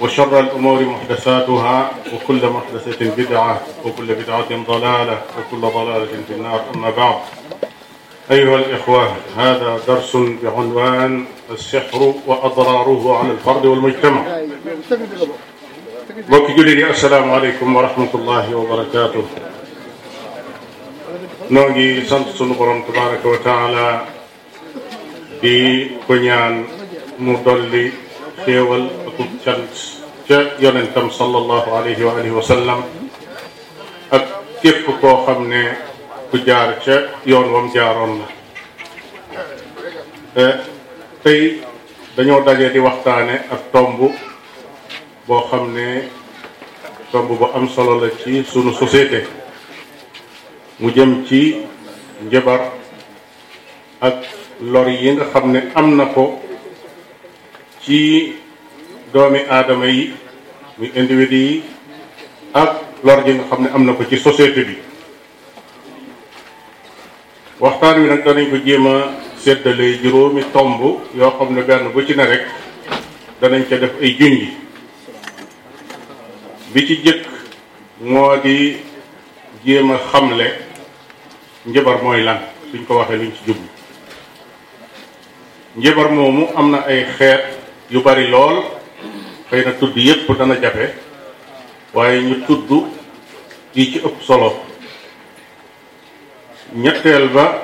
وشر الأمور محدثاتها وكل محدثة بدعة وكل بدعة ضلالة وكل ضلالة في النار أما بعد أيها الإخوة هذا درس بعنوان السحر وأضراره على الفرد والمجتمع بوكي قولي لي السلام عليكم ورحمة الله وبركاته نوغي ngi sant تبارك وتعالى di ko ñaan mu dolli xéewal akub cant ca yonentam sallallahu alayhi wa alihi wa sallam ak képp koo xam ne ku jaar ca yoon wam jaaroon la tey dañoo daje di waxtaane ak tomb boo xam ne tomb bu am solo la ci sunu société mu jëm ci njabar ak lor yi nga xam ne am na ko ci doomi aadama yi muy individu yi ak lor yi nga xam ne am na ko ci société bi waxtaan wi nag danañ ko jéem a séddale juróomi tomb yoo xam ne benn bu ci ne rek danañ ca def ay junj bi ci jëkk moo di jéem a xamle njabar mooy lan suñ ko waxee luñ ci jublu njabar moomu am na ay xeet yu bari lool xëy na tudd yépp dana jafe waaye ñu tudd yi ci ëpp solo ñetteel ba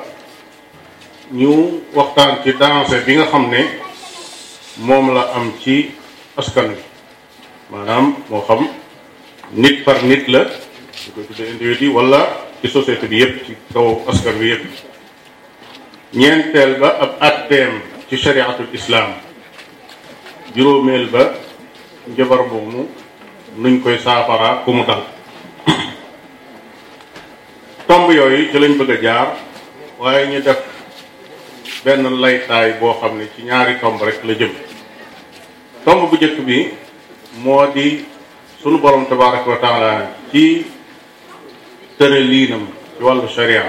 ñu waxtaan ci danse bi nga xam ne moom la am ci askan wi maanaam moo xam nit par nit la su ko tuddee individu yi wala ci société bi yëpp ci kaw askan bi yëpp ñeenteel ba ab atteem ci shariatul islam juróomeel ba njabar moomu nuñ koy saafara ku mu dal tomb yooyu ci lañ bëgg a jaar waaye ñu def benn laytaay boo xam ne ci ñaari tomb rek la jëm tomb bu njëkk bi moo di sunu borom tabaraka wa taala ci tërëliinam ci wàllu sharia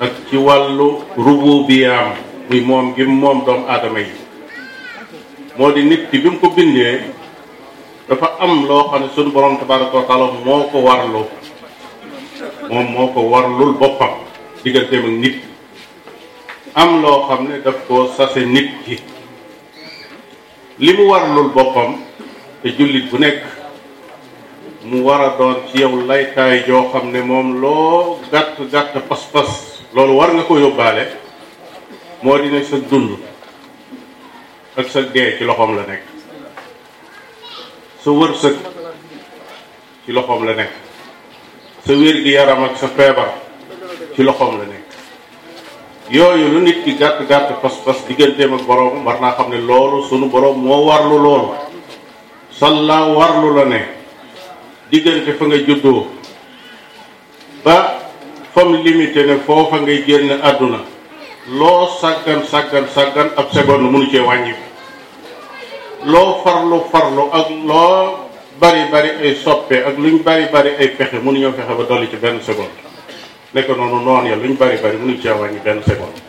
ak ci wàllu rububiyaam muy moom gi moom doomu aadama yi moo di nit ki bi mu ko bindee dafa am loo xam ne sunu borom tabaraka wa taala moo ko warlu moom moo ko warlul boppam digganteem ak nit am loo xam ne daf koo sase nit ki li mu warlul boppam te jullit bu nekk mu war a doon ci yow laytaay joo xam ne moom loo gàtt gàtt pas-pas loolu war nga ko yóbbaale moo dina sa dund ak sa dee ci loxoom la nekk sa wërsëg ci loxoom la nekk sa wér gi yaram ak sa feebar ci loxoom la nekk yooyu lu nit ki gàtt gàtt pas pas digganteem ak boroom war naa xam ne loolu sunu boroom moo warlu loolu salla warlu la ne diggante fa nga juddoo ba fam limité ne foofa ngay génn àdduna loo sàggan sàggan sàggan ab seconde mënu cee wàññi loo farlu farlu ak loo bari bari ay soppe ak luñ bari bari ay pexe mënuñoo fexe ba dolli ci benn seconde nekk noonu noonu ya luñ bari bari mënuñ cee wàññi benn seconde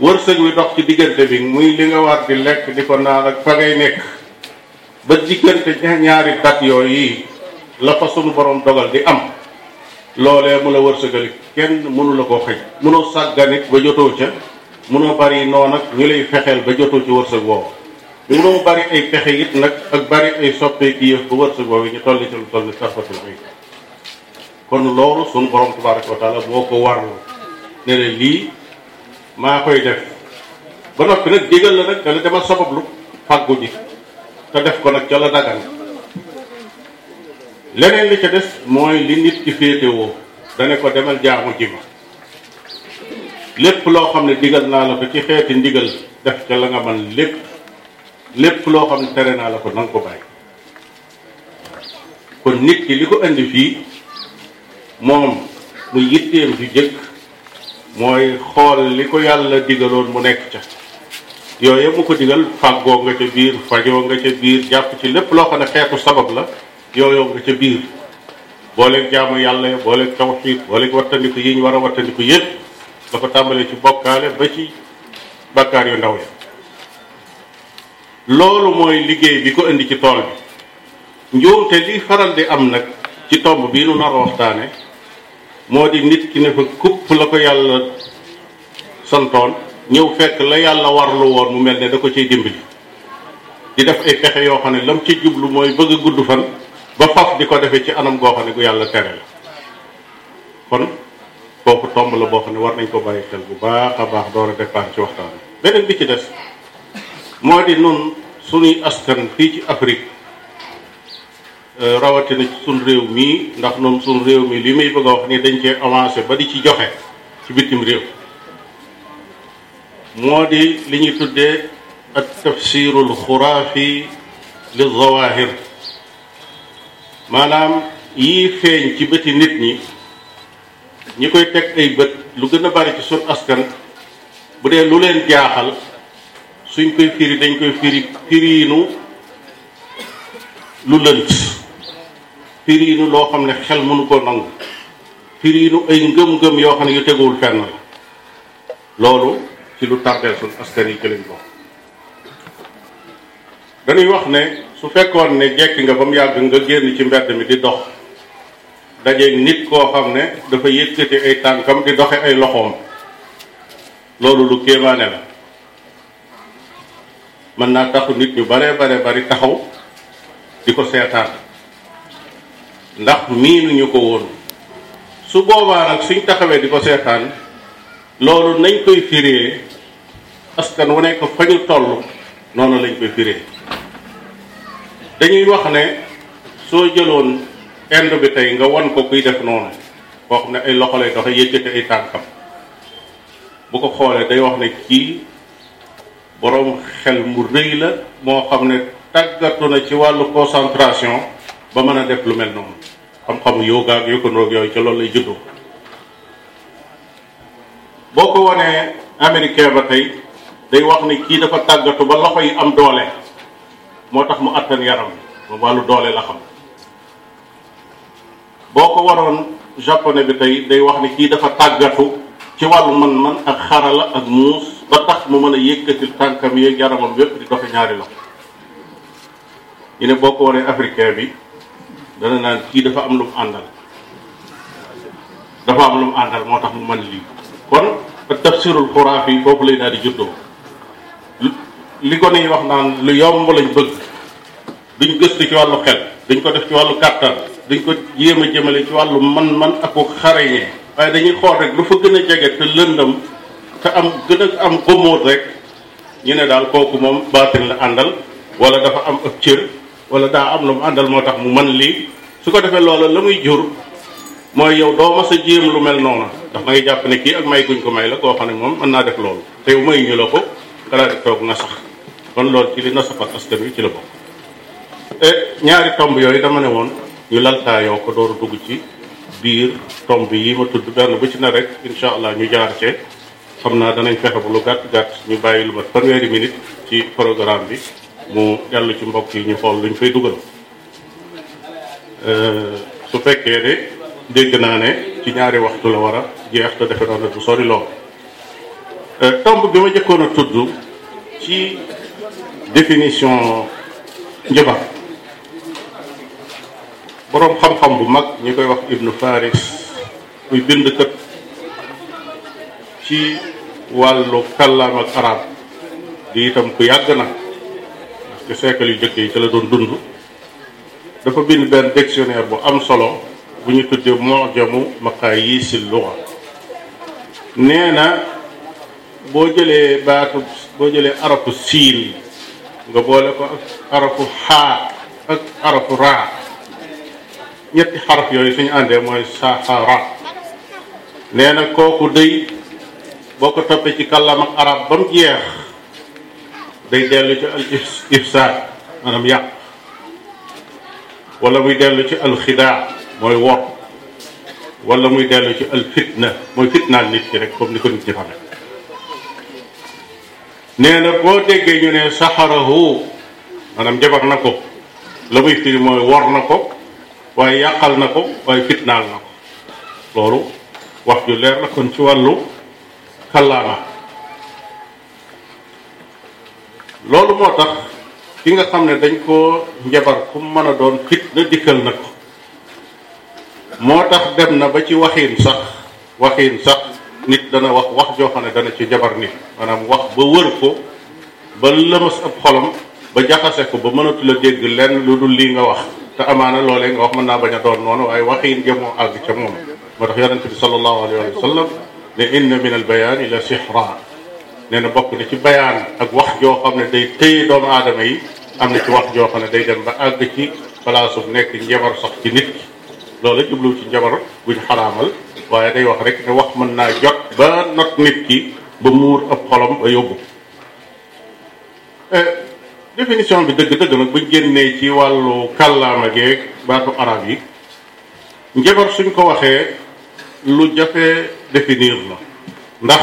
wërsëg wi dox ci diggante bi muy li nga war di lekk di ko naan ak fa ngay nekk ba diggante ñaari dat yooyu la fa sunu borom dogal di am loolee mu la wërsëgali kenn mënu la koo xëj mënoo sàgganit ba jotoo ca mënoo bari noo nag ñu lay fexeel ba jotoo ci wërsëg woowu mënoo bari ay pexe it nag ak bari ay soppee ki yëf ba wërsëg woowu ñu toll ci lu toll ni sarfatul ay kon loolu sunu borom tabaraka wa taala moo ko warlu ne ne lii maa koy def ba noppi nag digal la nag dana dama sabablu fàggu ji te def ko nag ca la dagan leneen li ca des mooy li nit ki féetewoo dane ko demal jaamu ji ma lépp loo xam ne digal naa la ko ci xeeti ndigal def ca la nga man lépp lépp loo xam ne tere naa la ko na nga ko bàyyi kon nit ki li ko indi fii moom mu yitteem ju jëkk mooy xool li ko yàlla digaloon mu nekk ca yooye mu ko digal fàggoo nga ca biir fajoo nga ca biir jàpp ci lépp loo xam ne xeetu sabab la yooyoo nga ca biir booleeg jaamu yàlla ya booleeg tawxiid booleeg wattandiku yi ñu war a wattandiku yépp dafa tàmbalee ci bokkaale ba ci bàkkaar yu ndaw ya loolu mooy liggéey bi ko indi ci tool bi njuumte li faral di am nag ci tomb bii nu nar a waxtaane moo di nit ki ne fa kupp la ko yàlla santoon ñëw fekk la yàlla warlu woon mu mel ne da ko ciy dimbali di def ay pexe yoo xam ne lam ci jublu mooy bëgg a gudd fan ba faf di ko defee ci anam goo xam ne gu yàlla tere la kon kooku tomb la boo xam ne war nañ ko bàyyi xel bu baax a baax door a départ ci waxtaan beneen bi ci des moo di noonu suñuy askan fii ci Afrique rawatina ci suñ réew mii ndax noonu suñ réew mi li muy bëgg a wax ni dañ cee avancé ba di ci joxe ci bitim réew moo di li ñuy tuddee ak tafsirul xuraafi li zawahir maanaam yii feeñ ci bëti nit ñi ñi koy teg ay bët lu gën a bari ci sun askan bu dee lu leen jaaxal suñ koy firi dañ koy firi firiinu lu lënt firiinu loo xam ne xel mënu ko nangu firiinu ay ngëm-ngëm yoo xam ne yu teguwul fenn la loolu ci lu tardeel suñ askan yi ci lañ bokk dañuy wax ne su fekkoon ne jekk nga ba mu yàgg nga génn ci mbedd mi di dox dajeeg nit koo xam ne dafa yëkkati ay tànkam di doxe ay loxoom loolu lu kéemaane la mën naa taxu nit ñu bare bare bari taxaw di ko seetaan ndax miinuñu ko woon su boobaa nag suñ taxawee di ko seetaan loolu nañ koy firee askan wu nekk fa ñu toll noonu lañ koy firee dañuy wax ne soo jëloon indo bi tey nga won ko kuy def noonu boo xam ne ay loxo lay doxe yëkkati ay tànkam bu ko xoolee day wax ne kii boroom xel mu rëy la moo xam ne tàggatu na ci wàllu concentration ba mën a def lu mel noonu xam-xamu yoga ak yu ko noog yooyu ca loolu lay juddoo boo ko wanee américain ba tey day wax ni kii dafa tàggatu ba loxo yi am doole moo tax mu attan yaram bi moom wàllu doole la xam boo ko waroon japonais bi tey day wax ni kii dafa tàggatu ci wàllu man-man ak xarala ak muus ba tax mu mën a yëkkati tànkam yeeg yaramam yépp di doxe ñaari loxo ñu ne boo ko wanee africain bi dana naan kii dafa am lu mu àndal dafa am lu mu àndal moo tax mu mën lii kon tafsirul xuraaf yi foofu lay daal di juddoo li ko nii wax naan lu yomb lañ bëgg duñ gëstu ci wàllu xel duñ ko def ci wàllu kàttan duñ ko jéem a jëmale ci wàllu man-man ak ko xarañee waaye dañuy xool rek lu fa gën a jege te lëndam te am gën a am xumóot rek ñu ne daal kooku moom baatin la àndal wala dafa am ab cër wala daa am lu mu àndal moo tax mu man lii su ko defee loola la muy jur mooy yow doo mas a jéem lu mel noonu ndax da ngay jàpp ne kii ak may guñ ko may la koo xam ne moom mën naa def loolu te yow may ñu la ko nga daal di toog na sax kon loolu ci li na saxal askan wi ci la bokk ñaari tomb yooyu dama ne woon ñu laltaayoo ko door a dugg ci biir tomb yi ma tudd benn bu ci ne rek incha allah ñu jaar cee xam naa danañ fexe bu lu gàtt gàtt ñu bàyyi lu mat fanweeri minute ci programme bi mu jàll ci mbokk yi ñu xool luñ fay dugal su fekkee ne dégg naa ne ci ñaari waxtu la war a jeex te defe naa ne du sori lool tomb bi ma jëkkoon a tudd ci définition njabar boroom xam-xam bu mag ñi koy wax ibnu faris muy bindkat ci wàllu kàllaama ak arab di itam ku yàgg na parce que siècle yu jëkk yi ci la doon dund dafa bind benn dictionnaire bu am solo bu ñu tuddee mu'jamu maqaayisil luga nee na boo jëlee baatu boo jëlee arafu siin nga boole ko ak arafu xaa ak arafu raa ñetti xaraf yooyu suñu àndee mooy saxara nee na kooku day boo ko toppee ci kàllaam ak arab ba mu jeex day dellu ci al ifsaad maanaam yàq wala muy dellu ci alxidaa mooy wor wala muy dellu ci al fitna mooy fitnaal nit ki rek comme ni ko nit ñi xamee nee na boo déggee ñu ne saxarahu maanaam jabar na ko la muy firi mooy wor na ko waaye yàqal na ko waaye fitnaal na ko loolu wax ju leer la kon ci wàllu kàllaama loolu moo tax ki nga xam ne dañ koo njabar ku mën a doon fitna dikkal na ko moo tax dem na ba ci waxiin sax waxiin sax nit dana wax wax joo xam ne dana ci jabar nit maanaam wax ba wër ko ba lëmas ab xolam ba jaxase ko ba mënatu la dégg lenn lu dul lii nga wax te amaana loolee nga wax mën naa bañ a doon noonu waaye waxiin jëmoo àgg ca moom moo tax yonente bi sallallahu alayhi wa sallam ne inna min al bayaani la sixra nee na bokk na ci bayaan ak wax joo xam ne day téye doomu aadama yi am na ci wax joo xam ne day dem ba àgg ci palaasu nekk njabar sax ci nit ki loolu jublu ci njabar buñ xaraamal waaye day wax rek ne wax mën naa jot ba not nit ki ba muur ab xolam ba yóbbu définition bi dëgg-dëgg nag buñ génnee ci wàllu kàllaama geeg baatu arab yi njabar suñ ko waxee lu jafe définir la ndax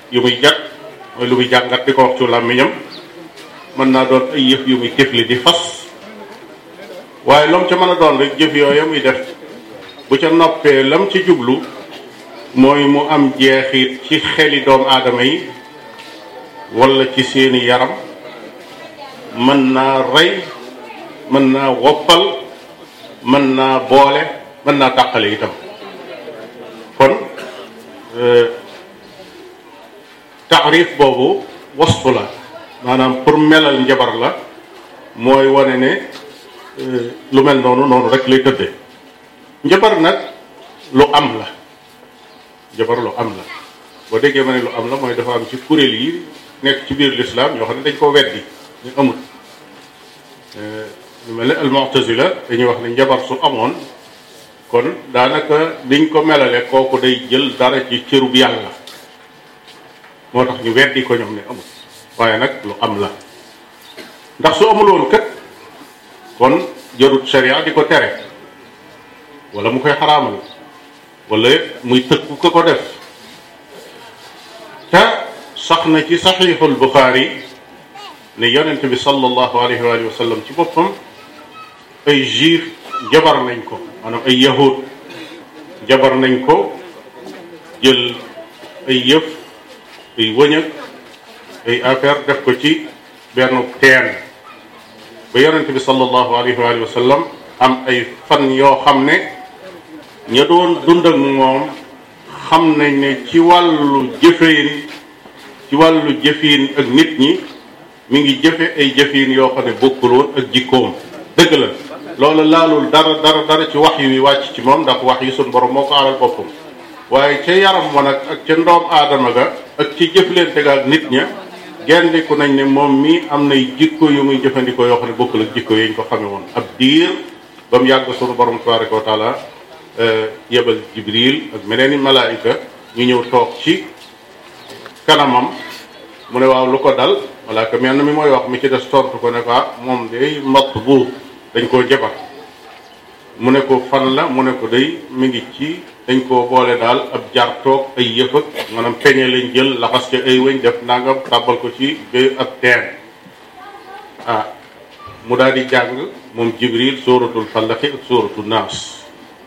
yu muy jàkk mooy lu muy jàngat di ko wax ci làmmiñam mën naa doon ay yëf yu muy tifli di fas waaye lam ca mën a doon rek jëf yooya muy def bu ca noppee lam ci jublu mooy mu am jeexit ci xeli doomu aadama yi walla ci seeni yaram mën naa rey mën naa woppal mën naa boole mën naa tàqale itam kon taarif boobu wasf la maanaam pour melal njabar la mooy wane ne lu mel noonu noonu rek lay tëddee njabar nag lu am la njabar lu am la boo déggee ma ne lu am la mooy dafa am ci kuréel yi nekk ci biir lislaam yoo xam ne dañ koo weddi ñu amul lu mel ne al mu'tazila dañuy wax ne njabar su amoon kon daanaka biñ ko melale kooku day jël dara ci cërub yàlla moo tax ñu weddi ko ñoom ne amul waaye nag lu am la ndax su amul woon kat kon jarut sharia di ko tere wala mu koy xaraamal wala muy tëkku ko ko def te sax na ci saxiixul buxaari ne yonent bi sallallahu alayhi wa sallam ci boppam ay juif jabar nañ ko maanaam ay yahud jabar nañ ko jël ay yëf ay wëñëg ay affaire def ko ci benn teen ba yonent bi sallallahu alayhi wa alihi wa sallam am ay fan yoo xam ne ña doon dund ak moom xam nañ ne ci wàllu jëfeen ci wàllu jëfin ak nit ñi mi ngi jëfe ay jëfiin yoo xam ne bokkul woon ak jikkoom dëgg la loolu laalul dara dara dara ci wax yu wàcc ci moom ndax wax yu suñ borom moo ko aaral boppam waaye ca yaram ma nag ak ca ndoom aadama ga ak ci jëflante ga ak nit ña gendiku nañ ne moom mii am nay jikko yu muy jëfandikoo yoo xam ne bokkul ak jikko yañ ko xame woon ab diir ba mu yàgg sunu borom tabaraka wa taala yebal jibril ak meneen i malaayika ñu ñëw toog ci kanamam mu ne waaw lu ko dal malaaka mel na mi mooy wax mi ci des tontu ko ne ko ah moom day mbatt bu dañ koo jabar mu ne ko fan la mu ne ko day mi ngi ci dañ koo boole daal ab jartoog ay yëf ak maanaam peñe lañ jël laxas ca ay wëñ def nangam tàbbal ko ci béy ab teen ah mu daal di jàng moom jibril sóoratul fallaxi ak sóoratul naas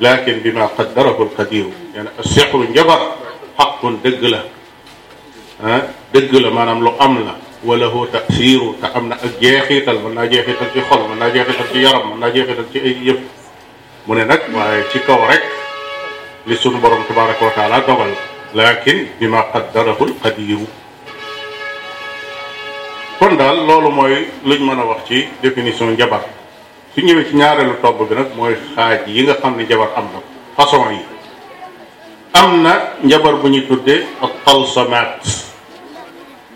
lakin bi ma qaddarahu alqadiru nee na sixru njabar xaqun dëgg la ah dëgg la maanaam lu am la wala hu tasiru te am na ak jeexital mën naa jeexital ci xol mën naa jeexital ci yaram mën naa jeexital ci ay yëpp mu ne nag waaye ci kaw rek li sunu borom tabaraka wa taala dogal lakin bi ma qaddarahu alqadiru kon daal loolu mooy luñ mën a wax ci définition njabar su ñëwee ci ñaareelu tomb bi nag mooy xaaj yi nga xam ne jabar am na façon yi am na njabar bu ñuy tuddee ak talsamaat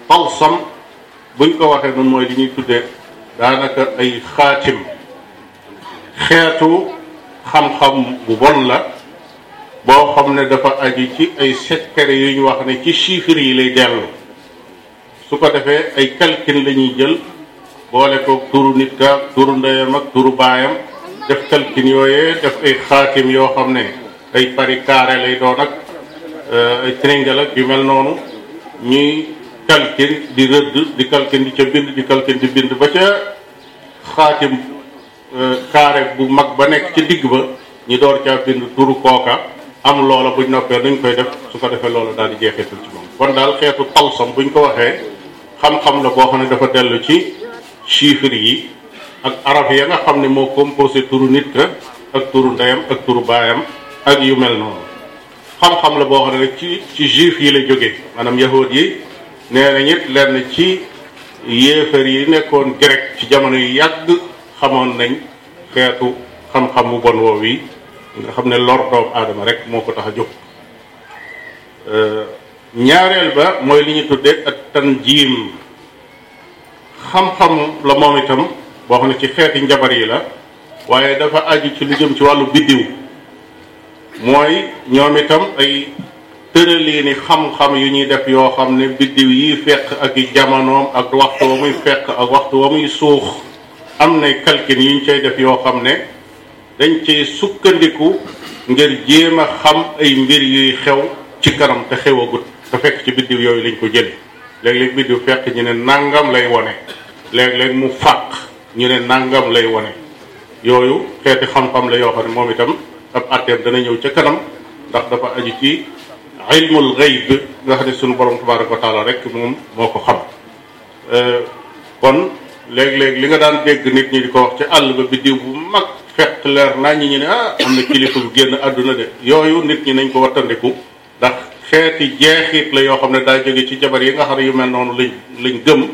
talsam buñ ko waxee noonu mooy li ñuy tuddee daanaka ay xaatim xeetu xam-xam bu bon la boo xam ne dafa aju ci ay secret yu ñu wax ne ci chiffres yi lay dellu su ko defee ay calcul la ñuy jël boole ko turu nit ka turu ndeyam ak turu baayam def calcul yooyee def ay xaatim yoo xam ne ay pari carré lay doon ak ay triangle ak yu mel noonu ñuy calcul di rëdd di calcul di ca bind di calcul di bind ba ca xaatim carré bu mag ba nekk ci digg ba ñu door caa bind turu kooka am loola buñ noppee nuñ koy def su ko defee loola daal di jeexital ci moom kon daal xeetu talsam buñ ko waxee xam-xam la boo xam ne dafa dellu ci chiffre yi ak araf ya nga xam ne moo composé turu nit ka ak turu ndeyam ak turu baayam ak yu mel noonu xam-xam la boo xam ne rek ci ci juif yi la jóge maanaam yahud yi nee na ñit lenn ci yéefar yi nekkoon grec ci jamono yu yàgg xamoon nañ xeetu xam-xam bu bon woow yi nga xam ne lor doomu aadama rek moo ko tax a jóg ñaareel ba mooy li ñu tuddee ak tanjiim xam-xam la moom itam boo xam ne ci xeeti njabar yi la waaye dafa aju ci lu jëm ci wàllu biddiw mooy ñoom itam ay tëraliini xam-xam yu ñuy def yoo xam ne biddiw yi fekk ak i jamonoom ak waxtu wa muy fekk ak waxtu wa muy suux am na kalkin yu ñu cay def yoo xam ne dañ cay sukkandiku ngir jéem a xam ay mbir yuy xew ci kanam te xewagut te fekk ci biddiw yooyu lañ ko jële léeg-léeg biddiw fekk ñu ne nangam lay wone léeg-léeg mu fàq ñu ne nangam lay wone yooyu xeeti xam-xam la yoo xam ne moom itam ab atteem dana ñëw ca kanam ndax dafa aju ci ilmul gayb nga xam ne sunu borom tabaaraka wa taala rek moom moo ko xam kon léeg-léeg li nga daan dégg nit ñi di ko wax ci àll ba biddiw bu mag fekk leer naa ñi ñu ne ah am na kilifa bu génn àdduna de yooyu nit ñi nañ ko wattandiku ndax xeeti jeexiit la yoo xam ne daa jóge ci jabar yi nga xam ne yu mel noonu lañ lañ gëm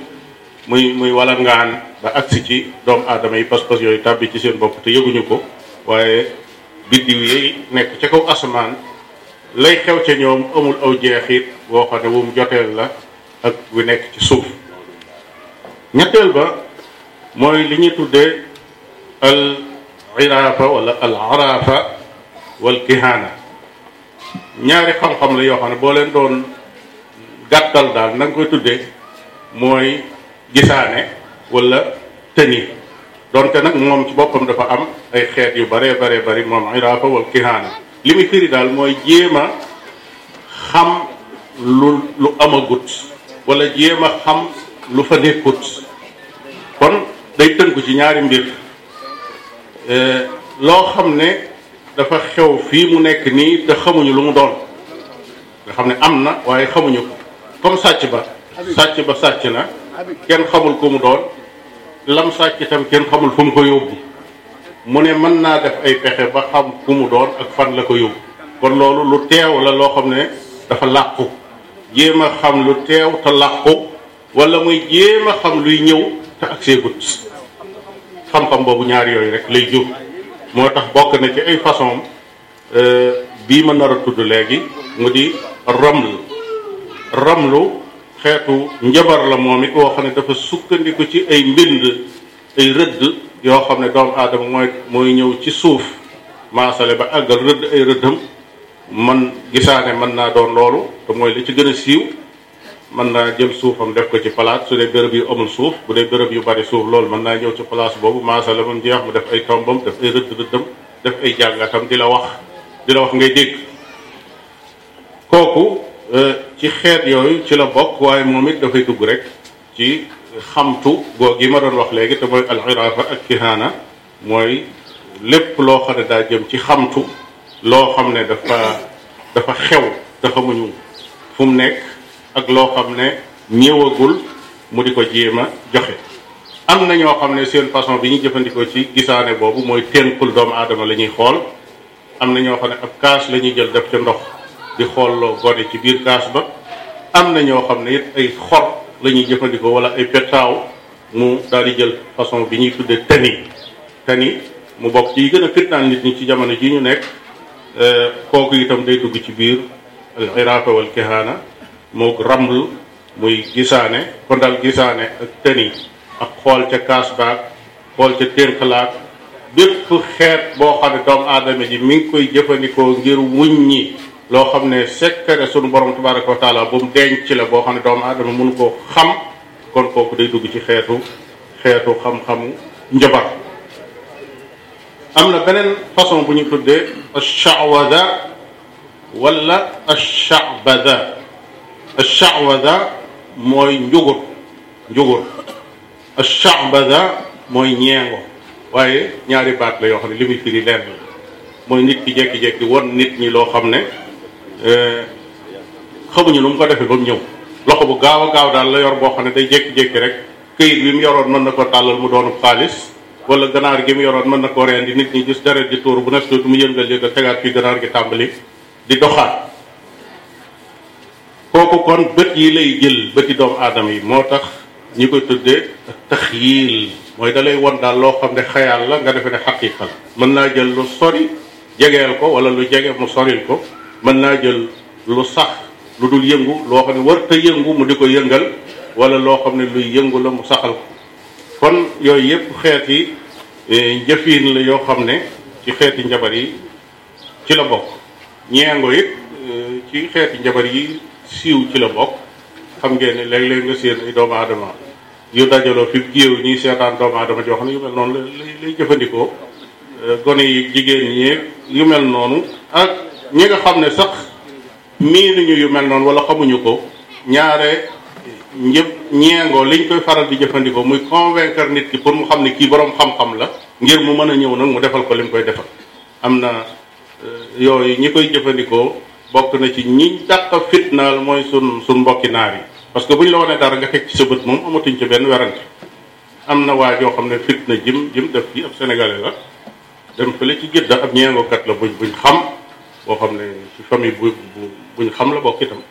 muy muy wala ngaan ba agsi ci doomu aadama yi pas-pas yooyu tàbbi ci seen bopp te yëguñu ko waaye biddiw yi nekk ca kaw asamaan lay xew ca ñoom amul aw jeexiit boo xam ne wum joteel la ak wi nekk ci suuf ñetteel ba mooy li ñuy tuddee al iraafa wala al araafa wal kihaana ñaari xam-xam la yoo xam ne boo leen doon gàttal daal na nga koy tuddee mooy gisaane wala tëni donte nag moom ci boppam dafa am ay xeet yu baree baree bari moom iraafa wal kihaana li muy firi daal mooy jéem a xam lu lu amagut wala jéem a xam lu fa nekkut kon day tënku ci ñaari mbir loo xam ne dafa xew fii mu nekk nii te xamuñu lu mu doon nga xam ne am na waaye xamuñu ko comme sàcc ba sàcc ba sàcc na kenn xamul ko mu doon lam sàcc itam kenn xamul fu mu ko yóbbu mu ne mën naa def ay pexe ba xam fu mu doon ak fan la ko yóbbu kon loolu lu teew la loo xam ne dafa làqu jéem a xam lu teew te làqu wala muy jéem a xam luy ñëw te ak seegut xam-xam boobu ñaar yooyu rek lay jur moo tax bokk na ci ay façon bii ma nar a tudd léegi mu di ramlu ramlu xeetu njabar la moom it woo xam ne dafa sukkandiku ci ay mbind ay rëdd yoo xam ne doomu aadama mooy mooy ñëw ci suuf maasale ba àggal rëdd ay rëddam man gisaane mën naa doon loolu te mooy li ci gën a siiw mën naa jël suufam def ko ci palaat su dee béréb yu amul suuf bu dee béréb yu bari suuf loolu mën naa ñëw ci place boobu maasa la moom jeex mu def ay tombam def ay rëdd rëddam def ay jàngatam di la wax di la wax ngay dégg kooku ci xeet yooyu ci la bokk waaye moom it dafay dugg rek ci xamtu goo gi ma doon wax léegi te mooy al iraafa ak kihaana mooy lépp loo xam ne daa jëm ci xamtu loo xam ne dafa dafa xew te xamuñu fu mu nekk ak loo xam ne ñëwagul mu di ko jéem a joxe am na ñoo xam ne seen façon bi ñu jëfandikoo ci gisaane boobu mooy ténkul doomu aadama la ñuy xool am na ñoo xam ne ab kaas la ñuy jël def ca ndox di xoolloo gone ci biir kaas ba am na ñoo xam ne it ay xor la ñuy jëfandikoo wala ay pettaaw mu daal di jël façon bi ñuy tuddee tani tani mu bokk ci yi gën a fitnaan nit ñi ci jamono ji ñu nekk kooku itam day dugg ci biir al iraafa wal kihaana moo raml muy gisaane kon daal gisaane ak tani ak xool ca kaas baag xool ca ténqalaag bépp xeet boo xam ne doomu aadama ji mi ngi koy jëfandikoo ngir wuññi loo xam ne sekkare sunu borom tabaraka wa taala bu mu denc la boo xam ne doomu aadama mënu koo xam kon kooku day dugg ci xeetu xeetu xam-xamu njabar am na beneen façon bu ñu tuddee ashawada wala ashabada ashawada mooy njugut njugur ash-sha'baza mooy ñeengo waaye ñaari baat la yoo xam ne li muy firi lenn la mooy nit ki jékki-jékki won nit ñi loo xam ne xamuñu nu mu ko defee ba mu ñëw loxo bu gaaw a gaaw daal la yor boo xam ne day jékki-jékki rek këyit bi mu yoroon mën na ko tàllal mu doonub xaalis wala ganaar gi mu yoroon mën na koo rendi nit ñi gis deret ji tuur bu nes tuuti mu yëngal yëngal tegaat fii ganaar gi tàmbali di doxaat kooku kon bët yi lay jël bëti doomu aadama yi moo tax ñi ko tuddee taxyiil mooy da lay won daal loo xam ne xayaal la nga defe ne xaqiqa la mën naa jël lu sori jegeel ko wala lu jege mu soril ko mën naa jël lu sax lu dul yëngu loo xam ne warta yëngu mu di ko yëngal wala loo xam ne luy yëngu la mu saxal ko kon yooyu yëpp xeeti njëfiin la yoo xam ne ci xeeti njabar yi ci la bokk ñeengo it ci xeeti njabar yi siiw ci la bokk xam ngeen ne léeg-léeg nga séen ay doomu aadama yu dajaloo fi géew ñuy seetaan doomu aadama joo xam ne yu mel noonu la lay jëfandikoo gone yi jigéen ñi yu mel noonu ak ñi nga xam ne sax mii nañu yu mel noonu wala xamuñu ko ñaare ñëpp ñeengo liñ koy faral di jëfandikoo muy convaincre nit ki pour mu xam ne kii boroom xam-xam la ngir mu mën a ñëw nag mu defal ko lim koy defal am na yooyu ñi koy jëfandikoo bokk na ci ñi dàq a fitnaal mooy sun sun mbokki naar yi parce que bu ñu la wanee dara nga teg ci sa bët moom amatuñ ci benn werante am na waa joo xam ne fitna jim jim def fii ab sénégalais la dem fële ci gidda ab ñeengokat la buñ buñ xam boo xam ne ci famille bu bu buñ xam la bokk itam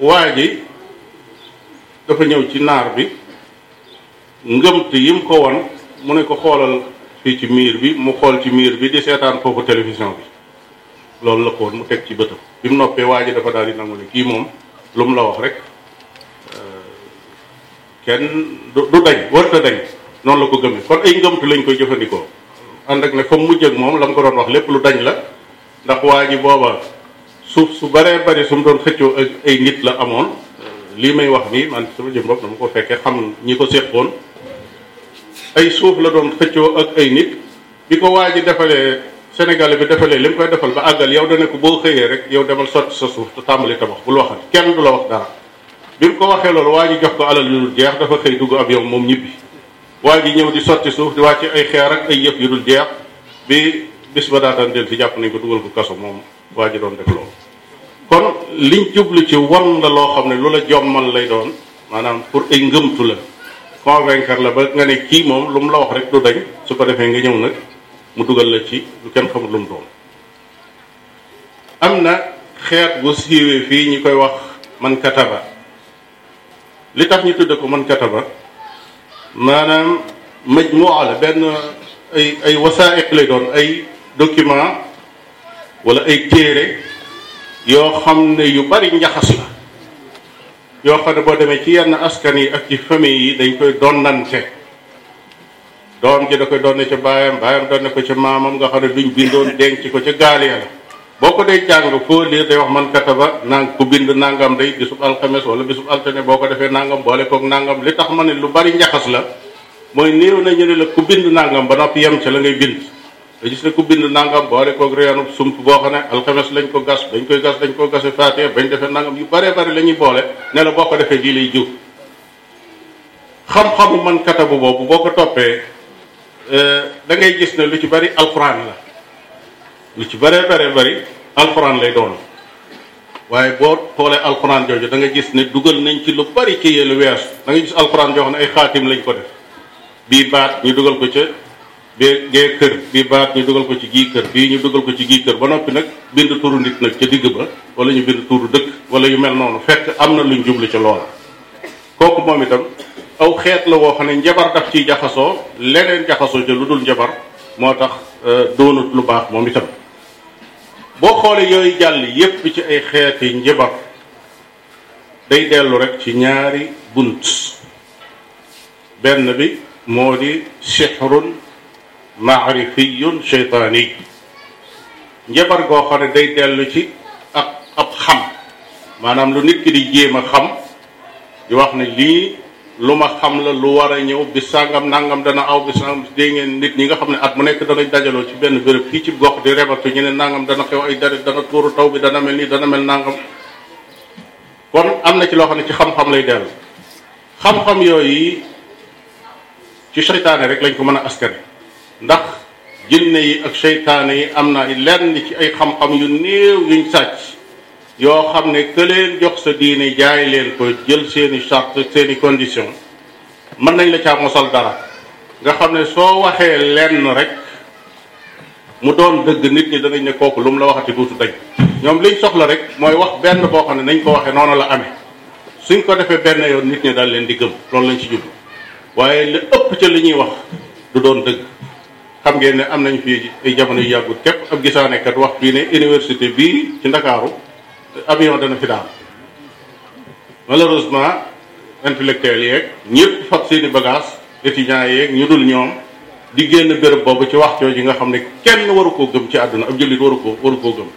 waa ji dafa ñëw ci naar bi ngëmt yi mu ko won mu ne ko xoolal fii ci miir bi mu xool ci miir bi di seetaan foofu télévision bi loolu la ko woon mu teg ci bëtam bi mu noppee waa ji dafa daal di nangu ne kii moom lu mu la wax rek kenn du du dañ warta dañ noonu la ko gëmee kon ay ngëmtu lañ koy jëfandikoo ànd ak ne fa mu mujj ak moom la mu ko doon wax lépp lu dañ la ndax waa ji booba suuf su baree bari su mu doon xëccoo ak ay nit la amoon lii may wax nii man sama jëm bopp dama ko fekkee xam ñi ko séqoon ay suuf la doon xëccoo ak ay nit bi ko waa ji defalee Sénégal bi defalee li mu koy defal ba àggal yow dana ko boo xëyee rek yow demal sotti sa suuf te tàmbali tabax bul waxati kenn du la wax dara bi mu ko waxee loolu waa ji jox ko alal yu dul jeex dafa xëy dugg ab yow moom ñibbi waa ji ñëw di sotti suuf di wàcce ay xeer ak ay yëf yu dul jeex bi bis ba daataan del si jàpp nañ ko dugal ko kaso moom waa ji doon def loolu kon liñ jublu ci wan la loo xam ne lu la jommal lay doon maanaam pour ay ngëmtu la convaincre la ba nga ne kii moom lu mu la wax rek du dañ su ko defee nga ñëw nag mu dugal la ci lu kenn xamul lu mu doon am na xeet bu siiwee fii ñi koy wax man kataba li tax ñu tudde ko man kataba maanaam majmuwa la benn ay ay wasaayiq lay doon ay document wala ay téere yoo xam ne yu bari njaxas la yoo xam ne boo demee ci yenn askan yi ak ci famille yi dañ koy donnante doom ji da koy doon ca baayam baayam doon ko ca maamam nga xam ne duñ bindoon denc ko ca gaal ya la boo ko dee jàng foo liir day wax man kataba nang ku bind nangam day bisub alxames wala bisub altine boo ko defee nangam boole koog nangam li tax ma ne lu bari njaxas la mooy néew na ñu ne la ku bind nangam ba noppi yem ca la ngay bind da gis ne ku bind nangam boole koog reenu sump boo xam ne alxames lañ ko gas dañ koy gas dañ ko gase faatee bañ defee nangam yu baree bari la ñuy boole ne la boo ko defee lii lay jiw xam-xamu man katabu boobu boo ko toppee da ngay gis ne lu ci bari alxuraan la lu ci baree baree bari alxuraan lay doon waaye boo xoolee alxuraan jooju da nga gis ne dugal nañ ci lu bari ci yéen lu weesu da nga gis alxuraan joo xam ne ay xaatim lañ ko def bii baat ñu dugal ko ca gee gee kër bi baat ñu dugal ko ci gii kër bii ñu dugal ko ci gii kër ba noppi nag bind turu nit nag ca digg ba wala ñu bind turu dëkk wala yu mel noonu fekk am na luñ jublu ca loola kooku moom itam aw xeet la woo xam ne njabar daf ciy jaxasoo leneen jaxasoo ca lu dul njabar moo tax doonut lu baax moom itam boo xoolee yooyu jàll yépp ci ay xeeti njabar day dellu rek ci ñaari bunt benn bi moo di sixrun maarifiyun cheytaani njabar goo xam ne day dellu ci ak ab xam maanaam lu nit ki di jéem a xam di wax ne lii lu ma xam la lu war a ñëw bis sàngam nangam dana aw bis sàngam dégg ngeen nit ñi nga xam ne at mu nekk danañ dajaloo ci benn béréb fii ci gox di rebatu ñu ne nangam dana xew ay dara dana tuuru taw bi dana mel nii dana mel nangam kon am na ci loo xam ne ci xam-xam lay dellu xam-xam yooyu ci seytaane rek lañ ko mën a askane ndax jinne yi ak seytaane yi am na lenn ci ay xam-xam yu néew yuñ sàcc yoo xam ne que leen jox sa diine jaay leen ko jël seeni charte seeni condition mën nañ la caa mosal dara nga xam ne soo waxee lenn rek mu doon dëgg nit ñi danañ ne kooku lu mu la waxati duutu dëgg ñoom liñ soxla rek mooy wax benn boo xam ne nañ ko waxee noonu la amee suñ ko defee benn yoon nit ñi daal leen di gëm loolu lañ ci jublu waaye li ëpp ca li ñuy wax du doon dëgg xam ngeen ne am nañ fii ay jamono yu yàggut képp ab gisaanekat wax fii ne université bii ci ndakaaru avion dana fi daal malheureusement intellectuel yeeg ñëpp fab seeni bagage étudiants yeeg ñu dul ñoom di génn béréb boobu ci wax jooju nga xam ne kenn waru koo gëm ci àdduna ab jullit waru koo waru koo gëm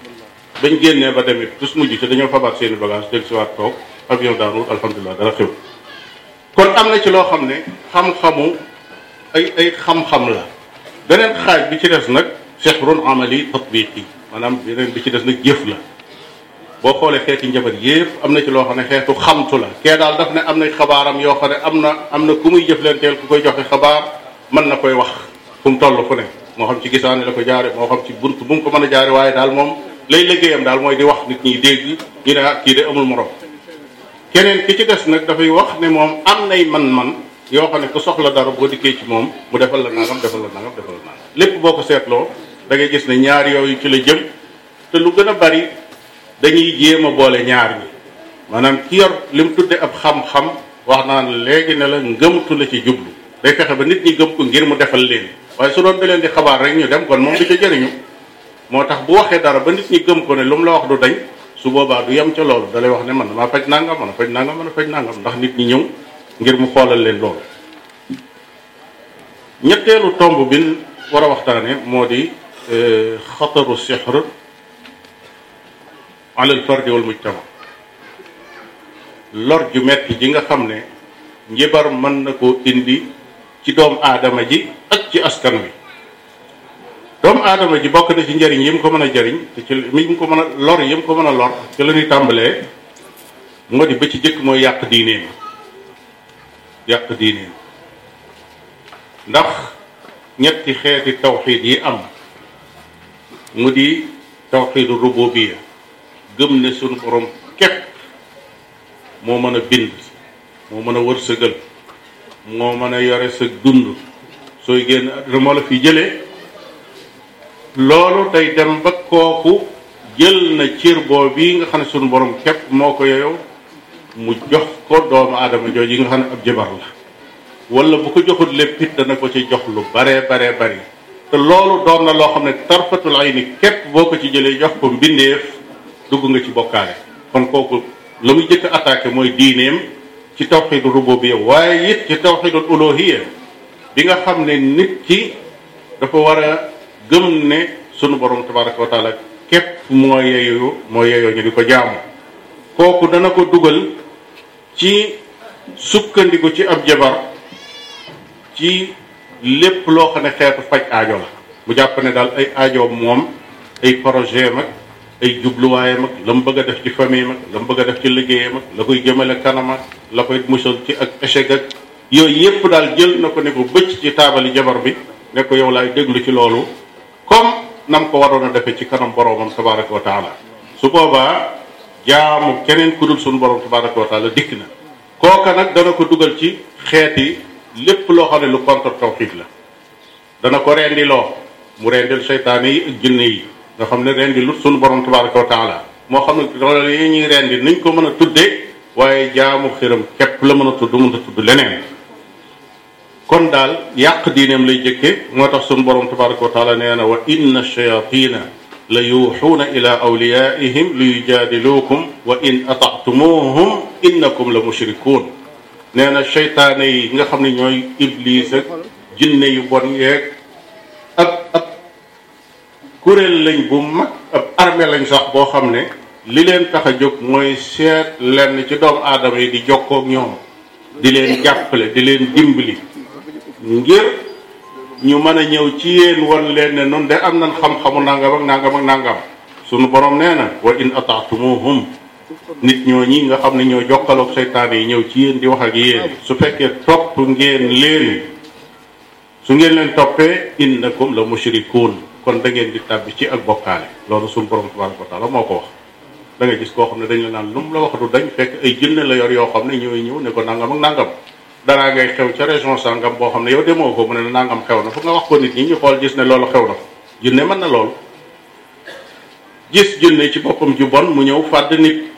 bañ génnee ba demit tus mujj ci dañoo fabaat seeni bagage del siwaat toog avion daanul alhamdulilah dara xew kon am na ci loo xam ne xam-xamu ay ay xam-xam la beneen xaaj bi ci des nag sihrun amali tatbiqi maanaam beneen bi ci des nag jëf la boo xoolee xeeti njabar yépp am na ci loo xam ne xeetu xamtu la kee daal daf ne am na xabaaram yoo xam ne am na am na ku muy jëflanteel ku koy joxe xabaar mën na koy wax fu mu toll fu ne moo xam ci gisaane la ko jaare moo xam ci bunt bu mu ko mën a jaare waaye daal moom lay liggéeyam daal mooy di wax nit ñi dégg ñu ne ah kii de amul morom keneen ki ci des nag dafay wax ne moom am nay man-man yoo xam ne ku soxla dara boo dikkee ci moom mu defal la nangam defal la nangam defal la nangam lépp boo ko seetloo da ngay gis ne ñaar yooyu ci la jëm te lu gën a bari dañuy jéem a boole ñaar ñi maanaam ki yor li mu tudde ab xam-xam wax naa ne léegi ne la ngëmtu la ci jublu day fexe ba nit ñi gëm ko ngir mu defal leen waaye su doon da leen di xabaar rek ñu dem kon moom di ca jëriñu moo tax bu waxee dara ba nit ñi gëm ko ne lu mu la wax du dañ su boobaa du yem ca loolu dalay wax ne man damaa faj nangam man a faj nangam man a faj nangam ndax nit ñi ñëw ngir mu xoolal leen loolu ñetteelu tomb bi war a waxtaane moo di xataru sihr ala al fardi wal mujtama lor ju metti ji nga xam ne njibar mën na koo indi ci doomu aadama ji ak ci askan wi doomu aadama ji bokk na ci njariñ yi mu ko mën a jariñ te ci mi mu ko mën a lor yi mu ko mën a lor ci la ñuy tàmbalee moo di ba ci jëkk mooy yàq diineem yàq diine ndax ñetti xeeti tawxiid yi am mu di tawxiidu rububiya gëm ne sunu borom képp moo mën a bind moo mën a wërsëgal moo mën a yore sa dund sooy génn àdduna moo la fi jëlee loolu day dem ba kooku jël na cër boo bii nga xam ne suñu borom képp moo ko yoyow mu jox ko doomu aadama jooju yi nga xam ne ab jabar la wala bu ko joxul lépp it dana ko ci jox lu baree baree bari te loolu doon na loo xam ne tarfatul ay ni képp boo ko ci jëlee jox ko mbindeef dugg nga ci bokkaale kon kooku la muy jëkk attaqué mooy diineem ci tawxidul rububiyya waaye it ci tawxidul uluhiyya bi nga xam ne nit ki dafa war a gëm ne sunu borom tabaraka wa taala képp moo yeeyoo moo yeeyoo ñu di ko jaamu kooku dana ko dugal ci sukkandiku ci ab jabar ci lépp loo xam ne xeetu faj aajo la mu jàpp ne daal ay aajo moom ay projet mag ay jubluwaay mag la mu bëgg a def ci famille mag la mu bëgg a def ci liggéeyam mag la koy jëmale kanam ak la koy musal ci ak échec ak yooyu yépp daal jël na ko ne ko bëcc ci taabali jabar bi ne ko yow laay déglu ci loolu comme nam ko waroon a defee ci kanam boroomam tabaraka wa taala su boobaa jaamu keneen ku dul suñu borom tabaraka wa taala dikk na kooka nag dana ko dugal ci xeeti lépp loo xam ne lu contre tawxiid la dana ko rendiloo mu rendil seytaane yi ak jinne yi nga xam ne rendi lut sunu borom tabaraka wa taala moo xam ne loolu yi ñuy rendi niñ ko mën a tuddee waaye jaamu xiram képp la mën a tudd mën a tudd leneen kon daal yàq diineem lay jëkke moo tax sunu borom tabaraka wa taala nee na wa inna shayatina la yuuxuuna ila awliyaihim li yujaadiluukum wa in ataatumuhum innakum la mushrikuun nee na seytaane yi nga xam ne ñooy iblis ak jinne yu bon yeeg ab ab kuréel lañ bu mag ab armée lañ sax boo xam ne li leen tax a jóg mooy seet lenn ci doomu aadama yi di jokkoo ak ñoom di leen jàppale di leen dimbali ngir ñu mën a ñëw ci yéen won leen ne nun de am nañ xam-xamu nangam ak nangam ak nangam sunu borom nee na wa in ataatumuhum nit ñoo ñi nga xam ne ñoo jokkaloog seytaane yi ñëw ci yéen di wax ak yéen su fekkee topp ngeen leen su ngeen leen toppee innakum la mushrikuun kon da ngeen di tàbbi ci ak bokkaale loolu suñu borom tabaraka wa taala moo ko wax da nga gis koo xam ne dañ la naan lu mu la wax du dañ fekk ay jinne la yor yoo xam ne ñooy ñëw ne ko nangam ak nangam daraa ngay xew ca région sangam boo xam ne yow demoo ko mu ne nangam xew na fu nga wax ko nit ñi ñu xool gis ne loolu xew na jinne mën na loolu gis jinne ci boppam ju bon mu ñëw fàdd nit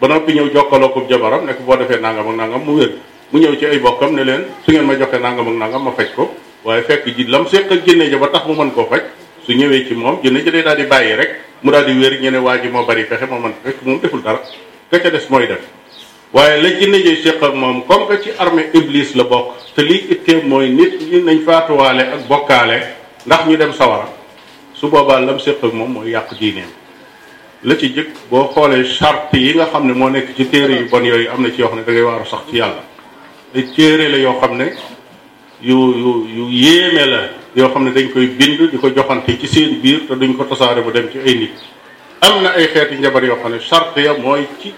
ba noppi ñëw jokkaloo ko jabaram ne ko boo defee nangam ak nangam mu wér mu ñëw ci ay bokkam ne leen su ngeen ma joxee nangam ak nangam ma faj ko waaye fekk ji lam séq ak jinne ja ba tax mu mën koo faj su ñëwee ci moom jinne ji day daal di bàyyi rek mu daal di wér ñu ne waa ji moo bari pexe moo mën fekk moom deful dara ka ca des mooy def waaye la jinne ji séq ak moom comme que ci armée iblis la bokk te lii ittee mooy nit ñi nañ faatuwaale ak bokkaale ndax ñu dem sawara su boobaa lam séq ak moom mooy yàq diineem la ci jëkk boo xoolee charte yi nga xam ne moo nekk ci téere yu bon yooyu am na ci yoo xam ne da ngay waaru sax ci yàlla ay téere la yoo xam ne yu yu yu yéeme la yoo xam ne dañ koy bind di ko joxante ci seen biir te duñ ko tasaare bu dem ci ay nit am na ay xeeti njabar yoo xam ne sart ya mooy ci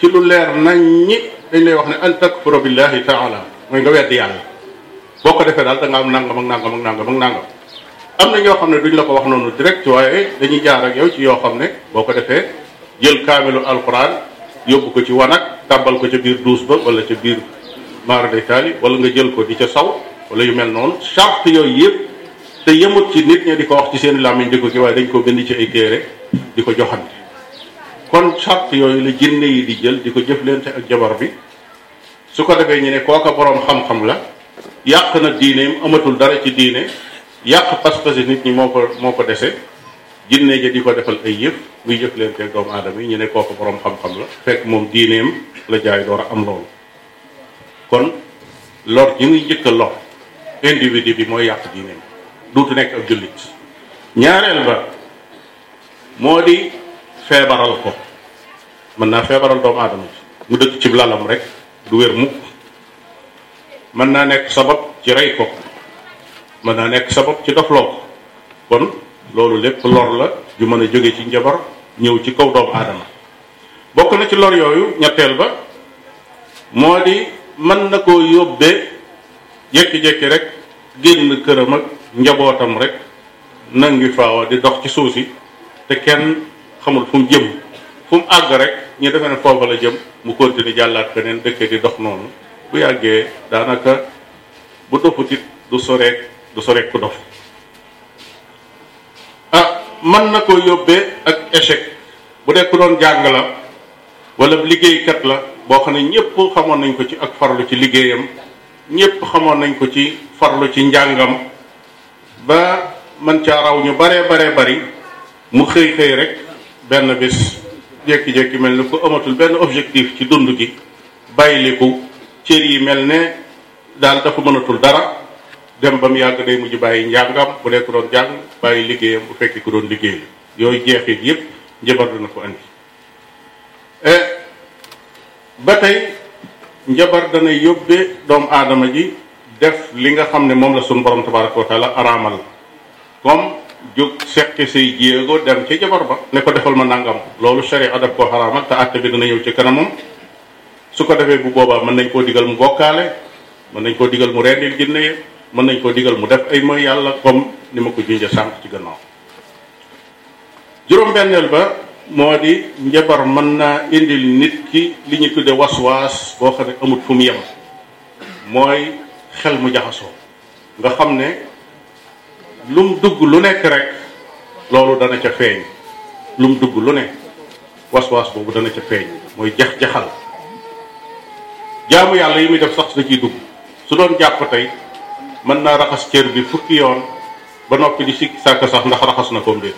ci lu leer nañ ñi dañ lay wax ne an takfura billahi taala mooy nga weddi yàlla boo ko defee daal da nga am nangam ak nangam ak nangam ak nangam am na ñoo xam ne duñ la ko wax noonu direct waaye dañuy jaar ak yow ci yoo xam ne boo ko defee jël kaamilu alquran yóbbu ko ci wanag tàbbal ko ca biir duus ba wala ca biir maara day taali wala nga jël ko di ca saw wala yu mel noonu charte yooyu yëpp te yemut ci nit ñi di ko wax ci seen làmmiñ di ko ki waaye dañ ko bind ci ay téere di ko joxante kon charte yooyu la jinne yi di jël di ko jëflante ak jabar bi su ko defee ñu ne kooka boroom xam-xam la yàq na diineem amatul dara ci diine yàq pas-pas yi nit ñi moo ko moo ko dese jinne ja di ko defal ay yëf muy yëf leen teg doomu aadama yi ñu ne kooka boroom xam-xam la fekk moom diineem la jaay door a am loolu kon lor ji muy njëkk a lor individu bi mooy yàq diineem duutu nekk ab jullit ñaareel ba moo di feebaral ko mën naa feebaral doomu aadama mu dëkk ci lalam rek du wér mukk mën naa nekk sabab ci rey ko mën naa nekk sabab ci dofloo ko kon loolu lépp lor la ju mën a jóge ci njabar ñëw ci kaw doomu aadama bokk na ci lor yooyu ñetteel ba moo di mën na koo yóbbee jékki-jékki rek génn këram ak njabootam rek nangi faawa di dox ci suuf si te kenn xamul fu mu jëm fu mu àgg rek ñu defee ne foofa la jëm mu continuer jàllaat feneen dëkk di dox noonu bu yàggee daanaka bu dopputit du soreek du soreek ku dof ah mën na ko yóbbee ak échec bu dee ku doon jàng la wala liggéeykat la boo xam ne ñëpp xamoon nañ ko ci ak farlu ci liggéeyam ñëpp xamoon nañ ko ci farlu ci njàngam ba man caa raw ñu baree baree bari mu xëy xëy rek benn bis jékki-jékki mel ni ku amatul benn objectif ci dund gi bàyyiliku cër yi mel ne daal dafa mënatul dara dem ba mu yàgg day mujj bàyyi njàngam bu nekk doon jàng bàyyi liggéeyam bu fekki ku doon liggéey yooyu jeexit yépp njabar dina ko andi ba tey njabar dana yóbbee doomu aadama ji def li nga xam ne moom la suñu borom tabaraka wa taala araamal comme jóg seqi say jéego dem ci jabar ba ne ko defal ma nangam loolu sharia daf koo xaraamal te àtte bi dana ñëw ci kanamam su ko defee bu boobaa mën nañ koo digal mu bokkaale mën nañ koo digal mu rendil jinne yi mën nañ koo digal mu def ay mooy yàlla comme ni ma ko junja sànq ci gannaaw juróom-benneel ba moo di njabar mën naa indil nit ki li ñu tudde waswaas boo xam ne amut fu mu yem mooy xel mu jaxasoo nga xam ne lu mu dugg lu nekk rek loolu dana ca feeñ lu mu dugg lu ne waswaas boobu dana ca feeñ mooy jax-jaxal jaamu yàlla yi muy def sax da ciy dugg su doon jàpp tey mën naa raxas cër bi fukki yoon ba noppi di sikk sàkk sax ndax raxas na koom déet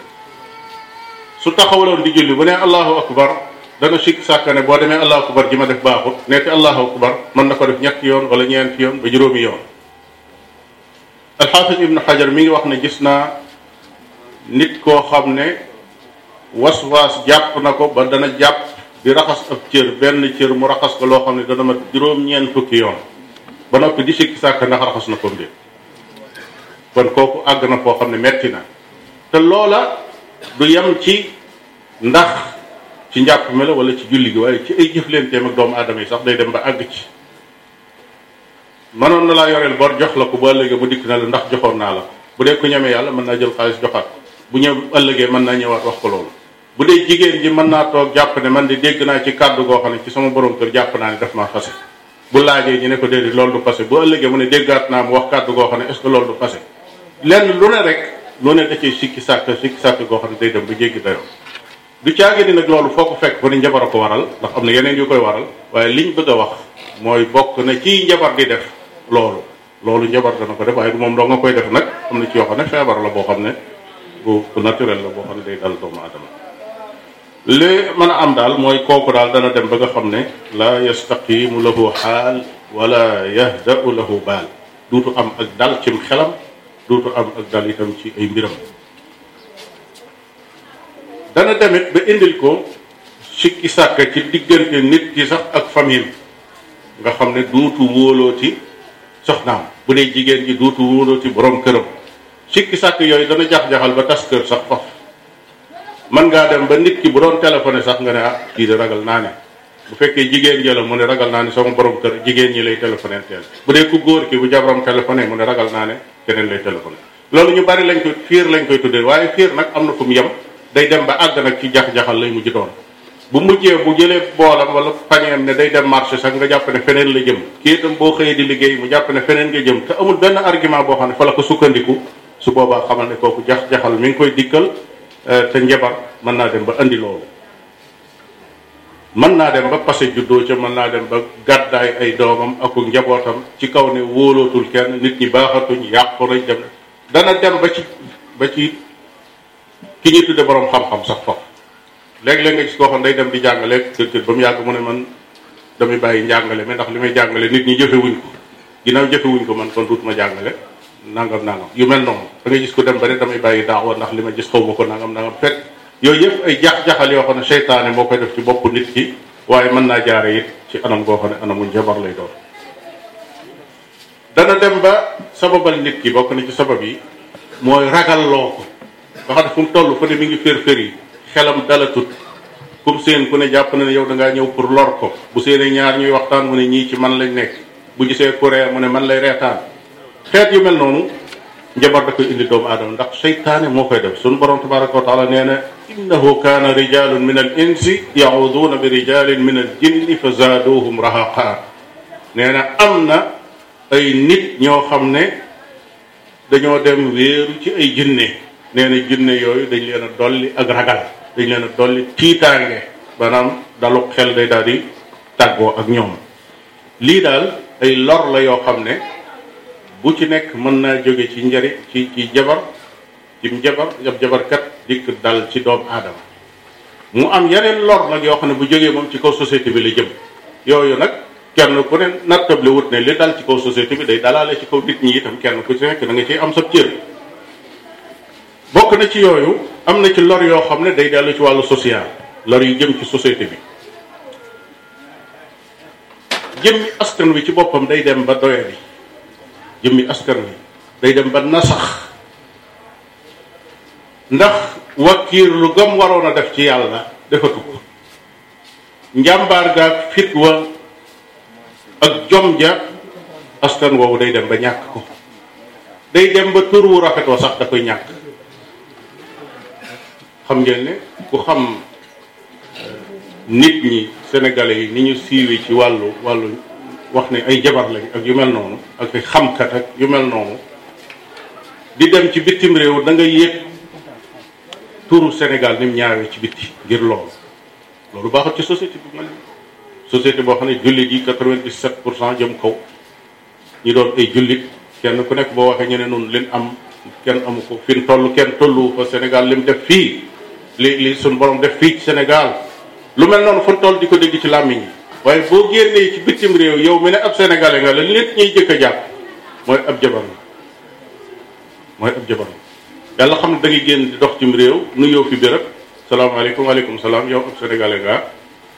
su taxawaloon di julli bu ne allahu akbar dana sikk sàkk ne boo demee allahu akbar ji ma def baaxut neeti allahu akbar mën na ko def ñetti yoon wala ñeenti yoon ba juróomi yoon alxaafis ibnu xajar mi ngi wax ne gis naa nit koo xam ne was-was jàpp na ko ba dana jàpp di raxas ab cër benn cër mu raxas ko loo xam ne dana mat juróom-ñeent fukki yoon ba noppi di sikki sàkk ndax raxas na ko mbir kon kooku àgg na foo xam ne metti na te loola du yem ci ndax ci njàpp mi la wala ci julli gi waaye ci ay jëflanteem ak doomu aadama yi sax day dem ba àgg ci mënoon na laa yoreel bor jox la ko bu ëllëgee mu dikk na la ndax joxoon naa la ko bu dee ku ñemee yàlla mën naa jël xaalis joxaat ko bu ñëw ëllëgee mën naa ñëwaat wax ko loolu bu dee jigéen ji mën naa toog jàpp ne man di dégg naa ci kàddu goo xam ne ci sama borom kër jàpp naa ne daf maa fase bu laajee ñu ne ko déedéet loolu du passé bu ëllëgee mu ne déggaat naa mu wax kàddu goo xam ne est-ce que loolu du passé lenn lu ne rek lu ne da cee sikki sàkk sikki sàkk goo xam ne day dem ba jéggi dayoo du caagi ni nag loolu foo ko fekk ba ni njabar a ko waral ndax am na yeneen yu koy waral waaye liñ bëgg a wax mooy bokk na ci njabar di def loolu loolu njabar dana ko def waaye du moom doo nga koy def nag am na ci yoo xam ne feebar la boo xam ne bu bu naturel la boo xam ne day dal doomu aadama li mën a am daal mooy kooku daal dana dem ba nga xam ne laa yastaqimu lahu xaal wala yahdau lahu baal duutu am ak dal cim xelam duutu am ak dal itam ci ay mbiram dana demit ba indil ko sikki sàkka ci diggante nit ki sax ak famille nga xam ne duutu wóolooti soxnaam bu dee jigéen ji duutu wóolooti borom këram sikki sàkk yooyu dana jax-jaxal ba tas kër sax faf mën ngaa dem ba nit ki bu doon téléphoné sax nga ne ah kii de ragal naa ne bu fekkee jigéen jëla mu ne ragal naa ne sama borom kër jigéen ñi lay téléphoné teel bu dee ku góor ki bu jabaram téléphoné mu ne ragal naa ne keneen lay téléphoné loolu ñu bari lañ koy fiir lañ koy tuddee waaye fiir nag am na fu mu yem day dem ba àgg nag ci jax-jaxal lay mujj doon bu mujjee bu jëlee boolam wala pañeem ne day dem marché sax nga jàpp ne feneen la jëm kii itam boo xëyee di liggéey mu jàpp ne feneen nga jëm te amul benn argument boo xam ne fa la ko sukkandiku su boobaa xamal ne kooku jax-jaxal mi ngi koy dikkal te njabar mën naa dem ba andi loolu mën naa dem ba passé juddoo ca mën naa dem ba gàddaay ay doomam ak njabootam ci kaw ne wóolootul kenn nit ñi baaxatuñ yàqu nañ dem dana dem ba ci ba ci ki ñuy tudde borom xam-xam sax foofu léeg-léeg nga gis koo xam day dem di jàngale dëgg ba mu yàgg mu ne man damay bàyyi njàngale mais ndax li may jàngale nit ñi jëfewuñ ko ginnaaw jëfewuñ ko man kon duutuma jàngale nangam nangam yu mel noonu da ngay gis ku dem ba ne damay bàyyi daawa ndax li ma gis xaw ma ko nangam nangam fekk yooyu yëpp ay jax-jaxal yoo xam ne seytaane moo koy def ci bopp nit ki waaye mën naa jaare it ci anam goo xam ne anamu njabar lay doon dana dem ba sababal nit ki bokk na ci sabab yi mooy ragal loo ko nga xam ne fu mu toll fu ne mi ngi fér-fér yi xelam dalatut kum seen ku ne jàpp na ne yow da ngaa ñëw pour lor ko bu seenee ñaar ñuy waxtaan mu ne ñii ci man lañ nekk bu gisee ku ree mu ne man lay reetaan xeet yu mel noonu njabar da koy indi doomu aadama ndax seytaane moo koy def suñu borom tabaraka wa taala nee na innahu kaana rijalun min al insi yahuduuna bi rijalin min al jinni fa zaaduhum rahaqa nee na am na ay nit ñoo xam ne dañoo dem wéeru ci ay jinne nee na jinne yooyu dañ leen a dolli ak ragal dañ leen a dolli tiitaange maanaam dalu xel day daal di tàggoo ak ñoom lii daal ay lor la yoo xam ne bu ci nekk mën naa jóge ci njari ci ci jabar dim jabar ab jabarkat dikk dal ci doomu aadama mu am yeneen lor nag yoo xam ne bu jógee moom ci kaw société bi la jëm yooyu nag kenn ku ne nattable wut ne li dal ci kaw société bi day dalaale ci kaw nit ñi itam kenn ku ci nekk da nga ciy am sab cër bokk na ci yooyu am na ci lor yoo xam ne day dellu ci wàllu social lor yu jëm ci société bi jëmmi askan wi ci boppam day dem ba doye bi jëmmi askan wi day dem ba nasax ndax wakkiir lu gëm waroon a def ci yàlla defatu ko njàmbaar gaag fit wa ak jom ja askan woowu day dem ba ñàkk ko day dem ba tur wu rafet wa sax da koy ñàkk xam ngeen ne ku xam nit ñi sénégalais yi ni ñu siiwee ci wàllu wàllu wax ne ay jabar lañ ak yu mel noonu ak ay xamkat ak yu mel noonu di dem ci bitim réew da nga yëg turu Sénégal ni mu ñaawee ci bitti ngir loolu loolu baaxul ci société bi mel société boo xam ne jullit yi 97 pour cent jëm kaw ñu doon ay jullit kenn ku nekk boo waxee ñu ne noonu leen am kenn amu ko fi mu toll kenn tollu ko Sénégal li mu def fii li li suñu borom def fii ci Sénégal lu mel noonu fu mu toll di ko dégg ci làmmiñ yi waaye boo génnee ci bitim réew yow mi ne ab sénégalais nga la nit ñuy jëkk a jàpp mooy ab jabar la mooy ab jabar la yàlla xam ne da ngay génn di dox cim réew nu yow fi béréb salaamaaleykum waaleykum salaam yow ab sénégalais nga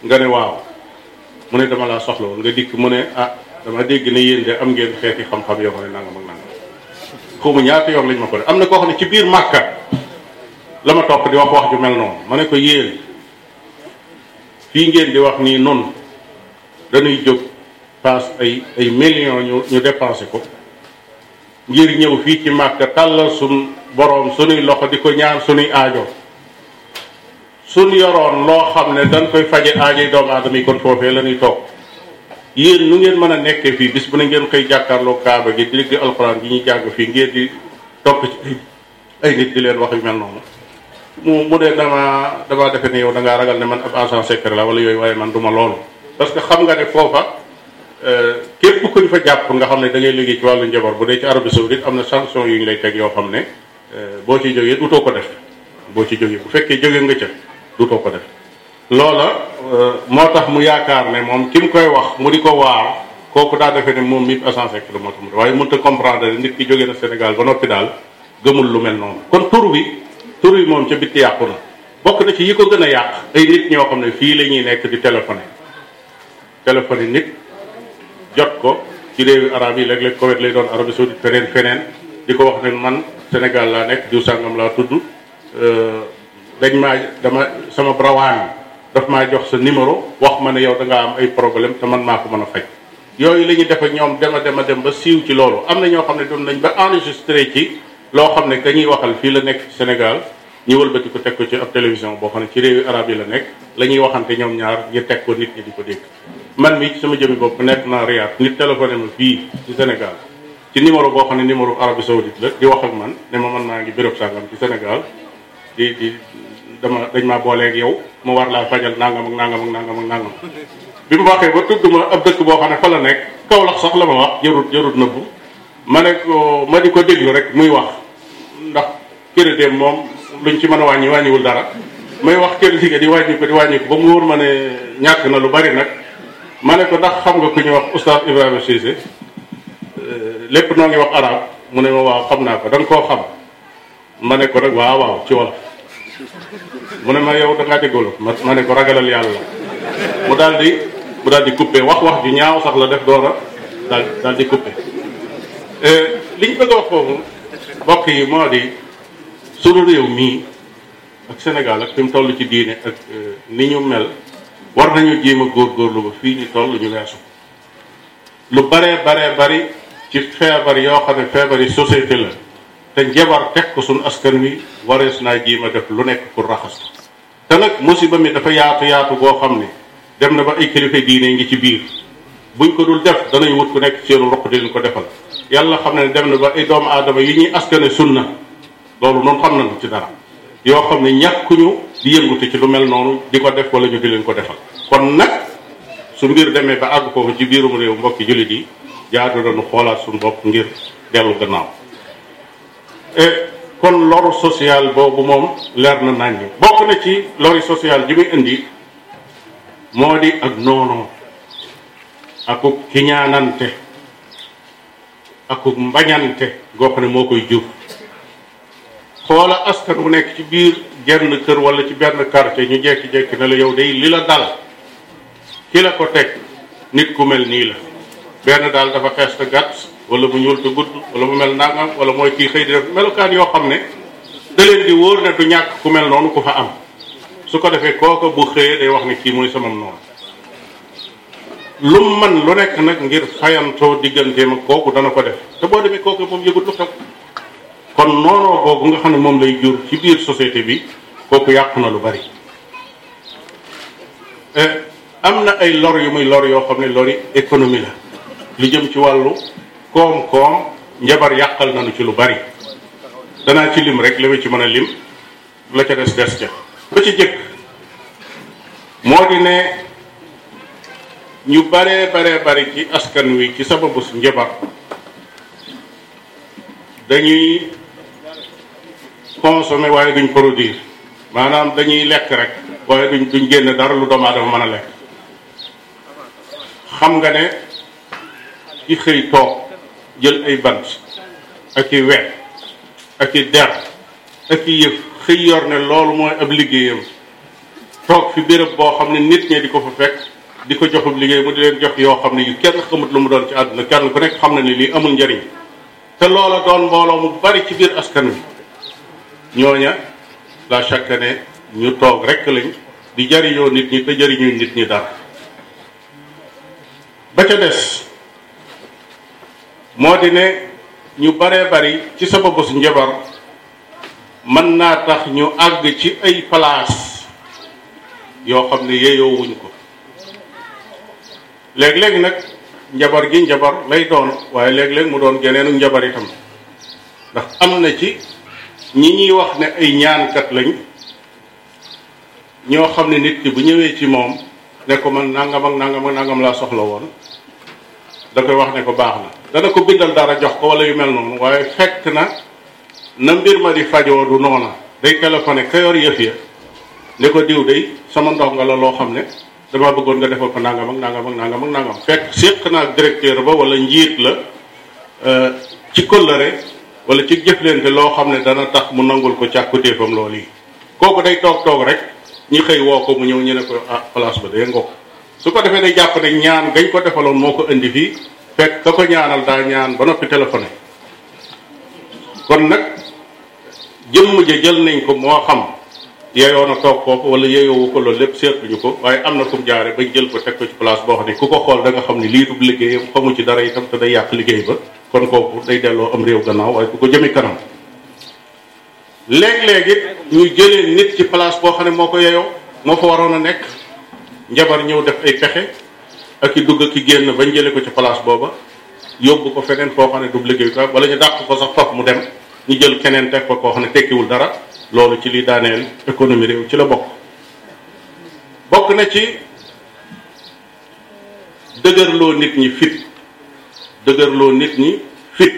nga ne waaw mu ne dama laa soxla woon nga dikk mu ne ah dama dégg ne yéen de am ngeen xeeti xam-xam yoo xam ne nangam ak nangam xaw ma ñaata yoon lañ ma ko def am na koo xam ne ci biir màkka la ma topp di wax wax ju mel noonu ma ne ko yéen fii ngeen di wax nii noonu dañuy jóg paas ay ay millions ñu ñu dépensé ko ngir ñëw fii ci màkka tàllal suñ boroom sunuy loxo di ko ñaan sunuy aajo suñ yoroon loo xam ne dañ koy faje aajoy doomu aadama yi kon foofee la ñuy toog yéen nu ngeen mën a nekkee fii bis bu ne ngeen xëy jàkkaarloo kaaba gi di dégg alxuraan gi ñuy jàng fii ngeen di topp ci ay nit di leen wax yu mel noonu mu mu dee dama damaa defe ne yow da ngaa ragal ne man ab agent secret la wala yooyu waaye man du ma loolu parce que xam nga ne foofa képp kuñ fa jàpp nga xam ne da ngay liggéey ci wàllu njaboot bu dee ci Arabie Saoudite am na sanction yu ñu lay teg yoo xam ne boo ci jógee dutoo ko def boo ci jógee bu fekkee jóge nga ca dutoo ko def loola moo tax mu yaakaar ne moom ki mu koy wax mu di ko waar kooku daa defee ne moom mi essence rek la moo tax mu waaye mënut a comprendre nit ki jóge na Sénégal ba noppi daal gëmul lu mel noonu kon tur wi tur wi moom ca bitti yàqu na bokk na ci yi ko gën a yàq ay nit ñoo xam ne fii la ñuy nekk di téléphoné téléphone yi nit jot ko ci réewi arab yi léeg-léeg Koweït lay doon Arabie Saoudite feneen feneen di ko wax ne man Sénégal laa nekk diw sàngam laa tudd dañ maa dama sama brawaan daf maa jox sa numéro wax ma ne yow da ngaa am ay problème te man maa ko mën a faj yooyu la ñuy def ak ñoom dema dema dem ba siiw ci loolu am na ñoo xam ne doon nañ ba enregistré ci loo xam ne ka ñuy waxal fii la nekk ci Sénégal ñu wëlbati ko teg ko ci ab télévision boo xam ne ci réewi arab yi la nekk la ñuy waxante ñoom ñaar ngir teg ko nit ñi di ko dégg man mi ci sama jëmi bopp nekk naa Riyad nit téléphoné ma fii ci Sénégal ci numéro boo xam ne numéro Arabie Saoudite la di wax ak man ne ma mën naa ngi béréb sàngam ci Sénégal di di dama dañ maa booleeg yow ma war laa fajal nangam ak nangam ak nangam ak nangam bi mu waxee ba tudd ma ab dëkk boo xam ne fa la nekk Kaolack sax la ma wax jarut jarut nëbbu ma ne ko ma di ko déglu rek muy wax ndax crédit moom luñ ci mën a wàññi wàññiwul dara may wax crédit ga di wàññi ko di wàññi ko ba mu wóor ma ne ñàkk na lu bari nag ma ne ko ndax xam nga ku ñuy wax oustaz Ibrahima Cissé lépp noo ngi wax arab mu ne ma waaw xam naa ko da nga koo xam ma ne ko nag waaw waaw ci wolof mu ne ma yow da ngaa déggoolu ma ma ne ko ragalal yàlla mu daal di mu daal di coupé wax wax ju ñaaw sax la def doora daal daal di coupé liñ bëgg a wax foofu mbokk yi moo di sunu réew mii ak Sénégal ak fi mu toll ci diine ak ni ñu mel war nañu jéem a góorgóorlu ba fii ñu toll ñu weesu lu baree baree bari ci feebar yoo xam ne feebar yi société la te njabar teg ko sunu askan wi warees naa jéem a def lu nekk pour raxas te nag musiba mi dafa yaatu yaatu boo xam ne dem na ba ay kilifa diine ngi ci biir buñ ko dul def danañ wut ku nekk seenu roq di leen ko defal yàlla xam ne dem na ba ay doomu aadama yi ñuy askane sunna loolu noonu xam nañu ci dara yoo xam ne ñàkkuñu di yëngutu ci lu mel noonu di ko def wala ñu di leen ko defal kon nag su mbir demee ba àgg foofu ci biirum réew mbokki jullit yi jaadu nañu xoolaat suñu bopp ngir dellu gannaaw kon loru social boobu moom leer na nañ bokk na ci lori social ji muy indi moo di ak noonoo akuk kiñaanante akuk mbañante goo xam ne moo koy jur xoola askan bu nekk ci biir genn kër wala ci benn quartier ñu jekki-jekki ne la yow day li la dal ki la ko teg nit ku mel nii la benn daal dafa xees te gàtt wala mu ñuul te gudd wala mu mel nangam wala mooy kii xëy di def melokaan yoo xam ne da leen di wóor ne du ñàkk ku mel noonu ku fa am su ko defee kooka bu xëyee day wax ne kii mooy samam noonu lu mu man lu nekk nag ngir fayantoo digganteem ak kooku dana ko def te boo demee kooku moom yëgut lu xew kon noonoo boobu nga xam ne moom lay jur ci biir société bi kooku yàq na lu bari am na ay lor yu muy lor yoo xam ne lori économie la lu jëm ci wàllu koom-koom njabar yàqal nañu ci lu bari danaa ci lim rek li ma ci mën a lim la ca des des ca ba ci jëkk moo di ne ñu baree baree bari ci askan wi ci sababu njabar dañuy consommer waaye duñ produire maanaam dañuy lekk rek waaye duñ duñ génn dara lu doomu aadama mën a lekk xam nga ne ci xëy toog jël ay bant ak i wet ak i der ak i yëf xëy yor ne loolu mooy ab liggéeyam toog fi béréb boo xam ne nit ñi di ko fa fekk di ko joxub liggéey mu di leen jox yoo xam ne yu kenn xamut lu mu doon ci àdduna kenn ku nekk xam na ne lii amul njariñ te loola doon mbooloo mu bari ci biir askan wi ñooña la chaque ne ñu toog rekk lañ di jariñoo nit ñi te jariñu nit ñi dara ba ca des moo di ne ñu baree bari ci sababu su njabar mën naa tax ñu àgg ci ay place yoo xam ne yeyoo wuñ ko léeg-léeg nag njabar gi njabar lay doon waaye léeg-léeg mu doon geneenu njabar itam ndax am na ci ñi ñuy wax ne ay ñaankat lañ ñoo xam ne nit ki bu ñëwee ci moom ne ko man nangam ak nangam ak nangam laa soxla woon da koy wax ne ko baax na dana ko bindal dara jox ko wala yu mel noonu waaye fekk na na mbir ma di fajoo du noona day téléphoné ka yor yëf ya ne ko diw day sama ndongo la loo xam ne dama bëggoon nga defal ko nangam ak nangam ak nangam ak nangam fekk séq naa ak directeur ba wala njiit la ci kóllëre wala ci jëflante loo xam ne dana tax mu nangul ko càkkutéefam loolu yi kooku day toog toog rek ñi xëy woo ko mu ñëw ñu ne ko ah place ba day ngokk su ko defee day jàpp ne ñaan gañ ko defaloon moo ko indi fii fekk ka ko ñaanal daa ñaan ba noppi téléphoné kon nag jëmm ja jël nañ ko moo xam yeyoo na toog foofu wala yeyoowu ko loolu lépp seetluñu ko waaye am na fu mu jaare bañ jël ko teg ko ci place boo xam ne ku ko xool da nga xam ne lii du liggéeyam xamu ci dara itam te day yàq liggéey ba kon kooku day delloo am réew gannaaw waaye ku ko jëmi kanam léeg-léeg it ñu jëlee nit ci place boo xam ne moo ko yeyoo moo fa waroon a nekk njabar ñëw def ay pexe ak i dugg ak i génn bañ jëlee ko ci place booba yóbbu ko feneen foo xam ne du liggéeyukaay wala ñu dàq ko sax faf mu dem ñu jël keneen teg ko koo xam ne tekkiwul dara loolu ci li daaneel économie réew ci la bokk bokk na ci dëgërloo nit ñi fit dëgërloo nit ñi fit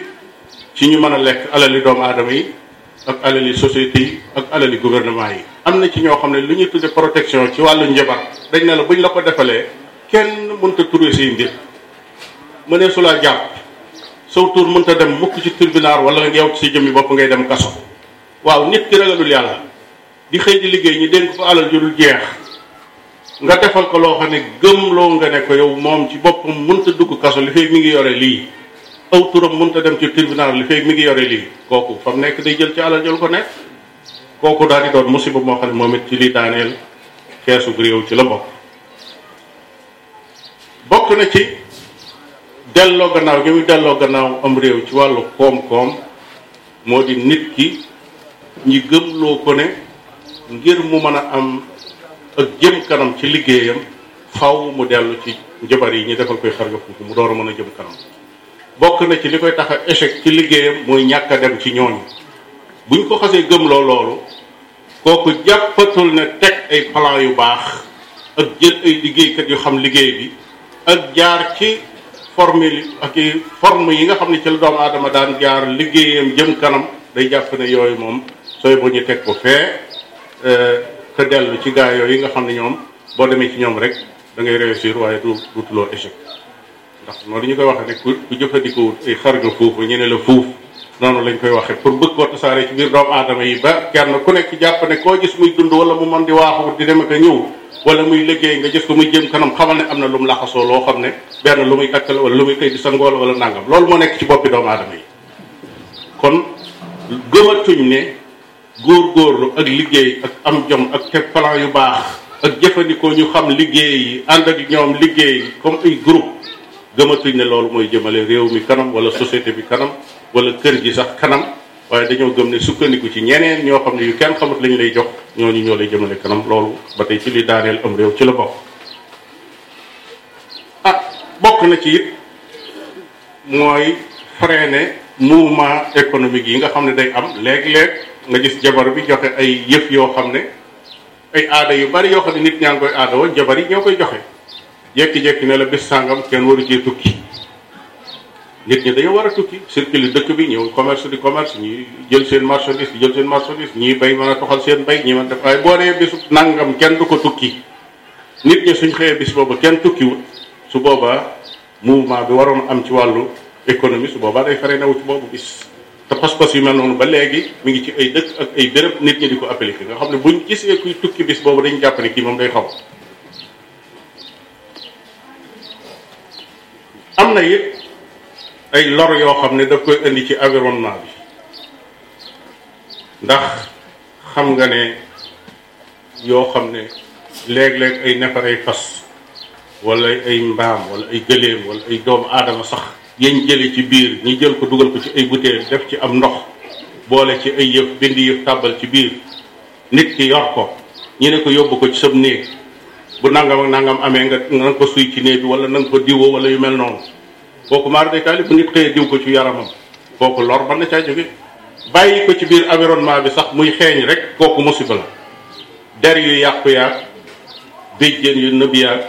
ci ñu mën a lekk alali doomu aadama yi ak alali société yi ak alali gouvernement yi am na ci ñoo xam ne li ñuy tudde protection ci wàllu njabar dañ ne la buñ la ko defalee kenn mënta turé si mbir mu ne su la jàpp saw tur mënta dem mukk ci tribunal wala yow ci jëmmi bopp ngay dem kaso waaw nit ki ragalul yàlla di xëy di liggéey ñu dénk ko alal ju dul jeex nga defal ko loo xam ne gëmloo nga ne ko yow moom ci boppam mënta dugg kaso li fekk mi ngi yore lii aw turam mënta dem ci tribunal li fekk mi ngi yore lii kooku fa mu nekk day jël ci alal jël ko nekk kooku daal di doon musiba moo xam ne moom it ci li daaneel keesu réew ci la bokk bokk na ci delloo gannaaw gi muy delloo gannaaw am réew ci wàllu koom-koom moo di nit ki ñi gëmloo ko ne ngir mu mën a am ak jëm kanam ci liggéeyam faw mu dellu ci njabar yi ñu defal koy xarga foofu mu door a mën a jëm kanam bokk na ci li koy tax a échec ci liggéeyam mooy ñàkk a dem ci ñooñu buñ ko xasee gëmloo loolu kooku jàppatul ne teg ay plan yu baax ak jël ay liggéeykat yu xam liggéey bi ak jaar ci formule ak i forme yi nga xam ne ci la doomu aadama daan jaar liggéeyam jëm kanam day jàpp ne yooyu moom sooy bu ñu teg ko fee te dellu ci gaa yooyu nga xam ne ñoom boo demee ci ñoom rek da ngay réussir waaye du du tuloo échec ndax noonu ñu koy waxee ne ku ku jëfandikoo ay xarga foofu ñu ne la fuuf noonu lañ koy waxee pour bëgg koo tasaare ci biir doomu aadama yi ba kenn ku nekk jàpp ne koo gis muy dund wala mu mën di waaxu di dem ak a ñëw wala muy liggéey nga gis ko muy jëm kanam xamal ne am na lu mu laxasoo loo xam ne benn lu muy takk la wala lu muy xëy di sa ngool wala nangam loolu moo nekk ci boppi doomu aadama yi kon gëmatuñ ne góorgóorlu ak liggéey ak am jom ak teg plan yu baax ak jëfandikoo ñu xam liggéey yi ànd ak ñoom liggéey comme ay groupe gëmatuñ ne loolu mooy jëmale réew mi kanam wala société bi kanam wala kër gi sax kanam waaye dañoo gëm ne sukkandiku ci ñeneen ñoo xam ne yu kenn xamut lañ lay jox ñooñu ñoo lay jëmale kanam loolu ba tey ci li daaneel am réew ci la bokk ah bokk na ci it mooy freiner mouvement économique yi nga xam ne day am léeg-léeg nga gis jabar bi joxe ay yëf yoo xam ne ay aada yu bari yoo xam ne nit ñaa ngi koy aada woon jabar yi ñoo koy joxe jékki-jékki ne la bis sàngam kenn waru cee tukki nit ñi dañoo war a tukki circuler dëkk bi ñëw commerce di commerce ñi jël seen marchandise di jël seen marchandise ñii bay mën a toxal seen bay ñi mën def waaye boo nee bisu nangam kenn du ko tukki nit ñi suñ xëyee bis booba kenn tukkiwut su boobaa mouvement bi waroon am ci wàllu économie su boobaa day fare nawu ci boobu bis te pas-pas yu mel noonu ba léegi mi ngi ci ay dëkk ak ay béréb nit ñi di ko appliqué nga xam ne buñ gisee kuy tukki bis boobu dañu jàpp ne kii moom day xaw am na it ay lor yoo xam ne daf koy indi ci environnement bi ndax xam nga ne yoo xam ne léeg-léeg ay nefar ay fas wala ay mbaam wala ay gëléem wala ay doomu aadama sax yañ jële ci biir ñi jël ko dugal ko ci ay butéel def ci am ndox boole ci ay yëf bind yëf tàbbal ci biir nit ki yor ko ñu ne ko yóbbu ko ci sab néeg bu nangam ak nangam amee nga nga ko suy ci néeg bi wala na nga ko diwoo wala yu mel noonu kooku maar day taali bu nit xëyee diw ko ci yaramam kooku lor mën na caa jóge bàyyi ko ci biir environnement bi sax muy xeeñ rek kooku musiba la der yu yàqu yaag béjjéen yu nëb yaag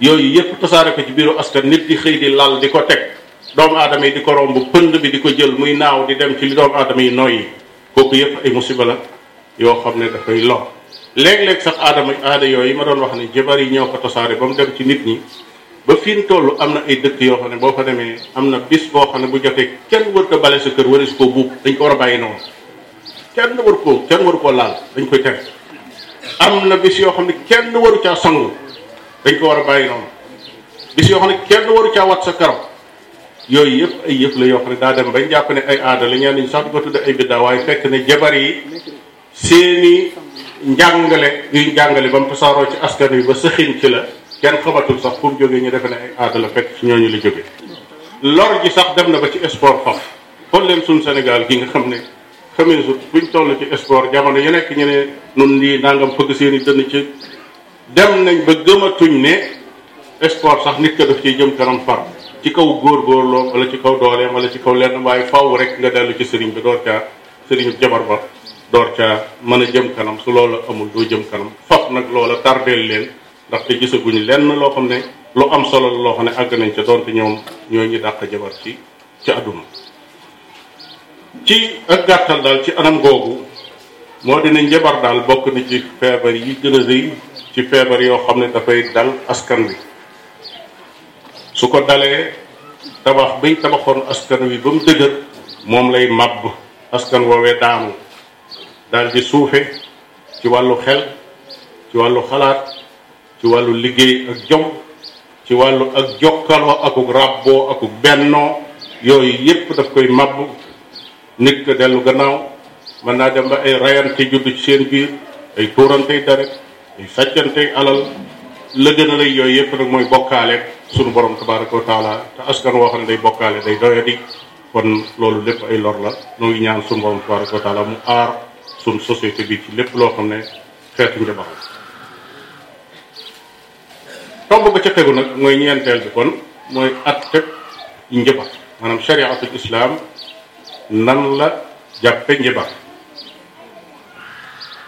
yooyu yépp tasaare ko ci biiru askan nit di xëy di lal di ko teg doomu aadama yi di ko romb pënd bi di ko jël muy naaw di dem ci li doomu aadama yi nooy yi kooku yëpp ay musiba la yoo xam ne dafay lor léeg-léeg sax aadama aada yooyu ma doon wax ne jabar yi ñoo ko tasaare ba mu dem ci nit ñi ba fi mu toll am na ay dëkk yoo xam ne boo fa demee am na bis boo xam ne bu jotee kenn wër ko bale sa kër wari su koo buub dañ ko war a bàyyi noonu kenn war koo kenn waru koo laal dañ koy tere am na bis yoo xam ne kenn waru caa sangu dañ ko war a bàyyi noonu bis yoo xam ne kenn waru caa wat sa karaw yooyu yëpp ay yëf la yoo xam ne daa dem bañ jàpp ne ay aada la ñaan nañu sax di ko tudde ay biddaa waaye fekk ne jabar yi seeni njàngale yuy njàngale ba mu tasaaroo ci askan wi ba sëxin ci la kenn xamatul sax fu mu jógee ñu defe ne ay aada la fekk ci ñooñu la jóge lor ji sax dem na ba ci sport faf xool leen suñu Sénégal gi nga xam ne xamee su buñ toll ci sport jamono yu nekk ñu ne nun lii nangam fëgg seeni dënn ci dem nañ ba gëmatuñ ne sport sax nit ka daf ciy jëm kanam far ci kaw góorgóorloo wala ci kaw dooleem wala ci kaw lenn waaye faw rek nga dellu ci sëriñ bi door caa sëriñu jabar ba door caa mën a jëm kanam su loola amul doo jëm kanam faf nag loola tardeel leen ndaxte gisaguñu lenn loo xam ne lu am solo la loo xam ne àgg nañ ca doonte ñoom ñoo ñu dàq jabar ci ci àdduna ci ak gàttal daal ci anam googu moo dina njabar daal bokk na ci feebar yi gën a rëy ci feebar yoo xam ne dafay dal askan wi su ko dalee tabax biñ tabaxoon askan wi ba mu dëgër moom lay màbb askan woowee daanu daal di suufe ci wàllu xel ci wàllu xalaat ci wàllu liggéey ak jom ci wàllu ak jokkaloo akuk ràbboo akuk bennoo yooyu yépp daf koy màbb nit ko dellu gannaaw mën naa dem ba ay rayante judd ci seen biir ay tuurantey deret ay sàccantey alal la gën a lay yooyu yépp nag mooy bokkaale sunu borom tabaraka wa taala te askan woo xam ne day bokkaale day doyadi kon loolu lépp ay lor la noo ngi ñaan sunu borom tabaraka wa taala mu aar sunu société bi ci lépp loo xam ne xeet wu jabaxal tomb ba ca tegu nag mooy ñeenteel bi kon mooy at teg njëbax maanaam shariatul islam nan la jàppe njëbax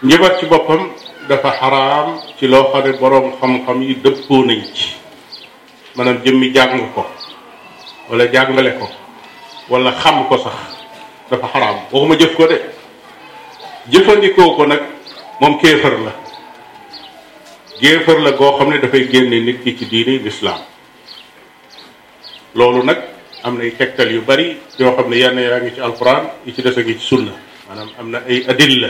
njëbax ci boppam dafa xaraam ci loo xam ne boroom xam-xam yi dëppoo nañ ci maanaam jëmmi jàng ko wala jàngale ko wala xam ko sax dafa xaraam waxuma jëf ko de jëfandikoo ko nag moom kéefër la kéefër la goo xam ne dafay génne nit ki ci diini lislaam loolu nag am nay tegtal yu bari yoo xam ne yenn yaa ngi ci alquran yi ci des a ngi ci sunna maanaam am na ay adilla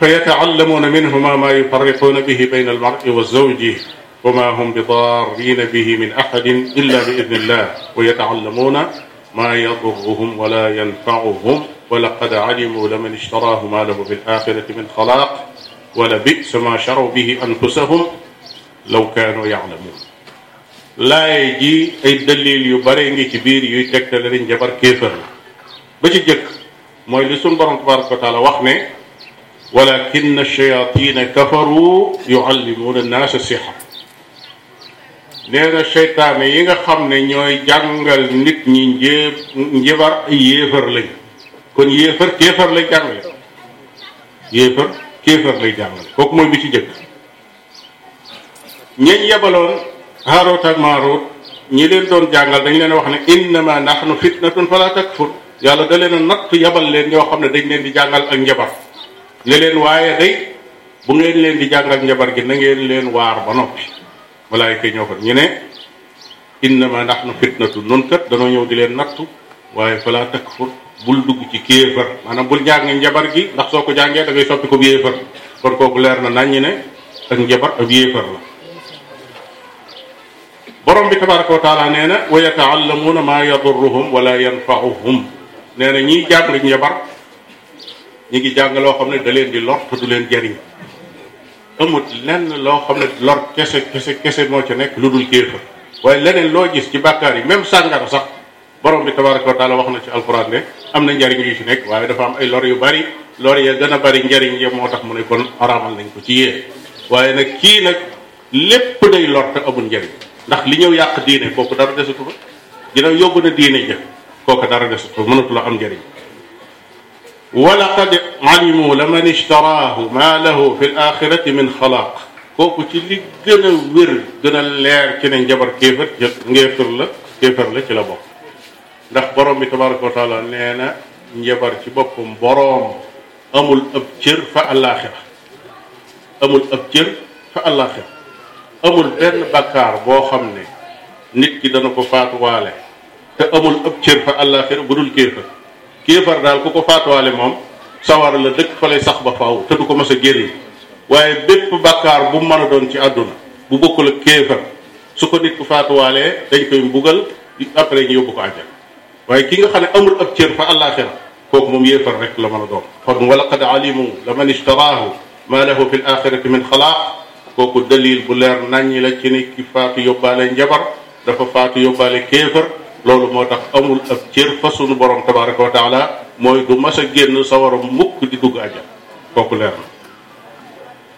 فيتعلمون منهما ما يفرقون به بين المرء والزوج وما هم بضارين به من أحد إلا بإذن الله ويتعلمون ما يضرهم ولا ينفعهم ولقد علموا لمن اشتراه ما له في الآخرة من خلاق ولبئس ما شروا به أنفسهم لو كانوا يعلمون لا يجي أي دليل يبرين كبير يتكتل لن جبر كيفر بجي جك mooy li suñ borom tabaraka wa taala wax ne walakin shayatina kafaru yuallimuuna annaasa sixa nee na seytaane yi nga xam ne ñooy jàngal nit ñi njéeb njibar ay yéefar lañ kon yéefar kéefar lay jàngale yéefar kéefar lay jàngale kooku mooy bi ci jëkk ñañ yebaloon haaroot ak maaroot ñi leen doon jàngal dañ leen wax ne innama nahnu fitnatun fala takfur yàlla da leen a natt yabal leen ñoo xam ne dañ leen di jàngal ak njabar ne leen waaye day bu ngeen leen di jàngal njabar gi na ngeen leen waar ba noppi malaayika ñoo ko ñu ne innama nahnu fitnatu nun kat danoo ñëw di leen nattu waaye fala takfur bul dugg ci kéefar maanaam bul jàng njabar gi ndax soo ko jàngee da ngay soppi ko bi yéefar kon kooku leer na naññi ne ak njabar ab yéefar la borom bi tabaraka wa taala nee na wa yataallamuuna maa yadurruhum wala yanfauhum nee na ñiy jàng njabar ñi ngi jàng loo xam ne da leen di lor te du leen jariñ amut lenn loo xam ne lor kese kese kese moo ci nekk lu dul kéefar waaye leneen loo gis ci bàkkaar yi même sàngara sax borom bi tabaraka wa taala wax na ci alquran ne am na njariñ yu ci nekk waaye dafa am ay lor yu bari lor ya gën a bari njariñ ya moo tax mu ne kon araamal nañ ko ci yéen waaye nag kii nag lépp day lor te amul njariñ ndax li ñëw yàq diine kooku dara desatu fa dina yóbbu na diine ja kooku dara desatu fa mënatu la am njariñ walaqad alimu la man ishtaraahu ma lahu fi l axirati min xalaaq kooku ci li gën a wér gën a leer ci ne njabar kéefar ngeefar la kéefar la ci la bokk ndax borom bi tabaraka wa taala nee na njabar ci boppam boroom amul ab cër fa àllaaxira amul ab cër fa àllaaxira amul benn bakkaar boo xam ne nit ki dana ko faatuwaale te amul ëpp cër fa àllaaxira bu dul kéefar kéefar daal ku ko faatuwaale moom sawara la dëkk fa lay sax ba faaw te du ko mës a génn waaye bépp bàkkaar bu mu mën a doon ci àdduna bu bokkul ak kéefar su ko nit ku faatuwaalee dañ koy mbugal après ñu yóbbu ko àjjana waaye ki nga xam ne amul ab cër fa àllaaxira kooku moom yéefar rek la mën a doon kon wala qad alimu la man ishtaraahu ma lahu fi l axirati min xalaaq kooku dalil bu leer naññi la ci ni ki faatu yóbbaale njabar dafa faatu yóbbaale kéefar loolu moo tax amul ab cër fa sunu borom tabaraka wa taala mooy du mas a génn sawara mukk di dugg àjjana kooku leer na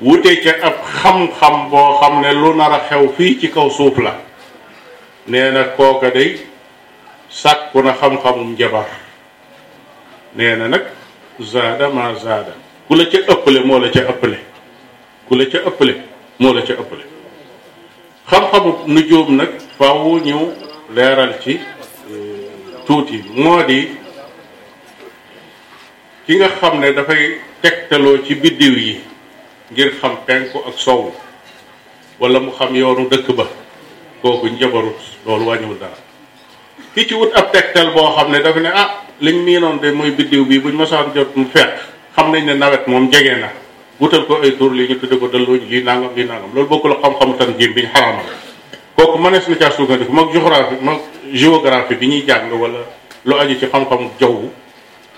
wute ca ab xam-xam boo xam ne lu nar a xew fii ci kaw suuf la nee na kooka day sàkku na xam-xamum jabar nee na nag zaada ma zaada ku la ca ëppale moo la ca ëppale ku la ca ëppale moo la ca ëppale xam-xamu nujuum nag faaw ñu leeral ci tuuti moo di ki nga xam ne dafay tegtaloo ci biddiw yi ngir xam penku ak sowu wala mu xam yoonu dëkk ba kooku njabarut loolu wàññiwul dara ki ci wut ab tegtal boo xam ne dafa ne ah liñ miinoon de mooy biddiw bi buñ mosaan jot mu fekk xam nañ ne nawet moom jege na wutal ko ay tur lii ñu tudde ko dëlluñ lii nangam lii nangam loolu bokkul xam-xamu tan jiim bi ñu xaraamal kooku mënees na caa sukkandiku moog géographie moog géographie bi ñuy jàng wala lu aju ci xam-xamu jaww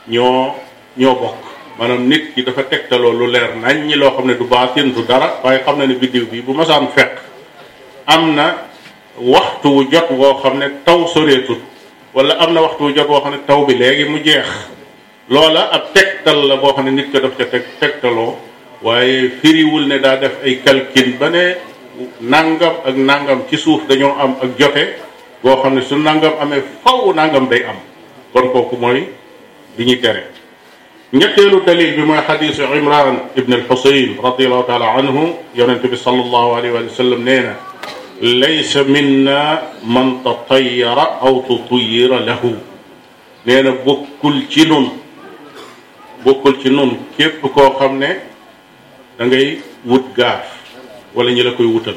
ñoo ñoo bokk maanaam nit ki dafa tegtaloo lu leer nañ ñi loo xam ne du baatin du dara waaye xam na ne biddiw bi bu masaan fekk am na waxtu wu jot woo xam ne taw soreetut wala am na waxtu wu jot woo xam ne taw bi léegi mu jeex loola ab tegtal la boo xam ne nit ko daf ca teg tegtaloo waaye firiwul ne daa def ay calcul ba ne nangam ak nangam ci suuf dañoo am ak jote goo xam ne su nangam amee faw nangam day am kon kooku mooy li ñuy tere ñetteelu dalil bi mooy xadisu imran ibn alxusayn radiallahu taala anhu yonente bi salallahu alayhi wa sallam nee na laysa minna man tatayara aw tutuyira lahu nee na bokkul ci nun bokkul ci nun képp koo xam ne da ngay wut gaaf wala ñi la koy wutal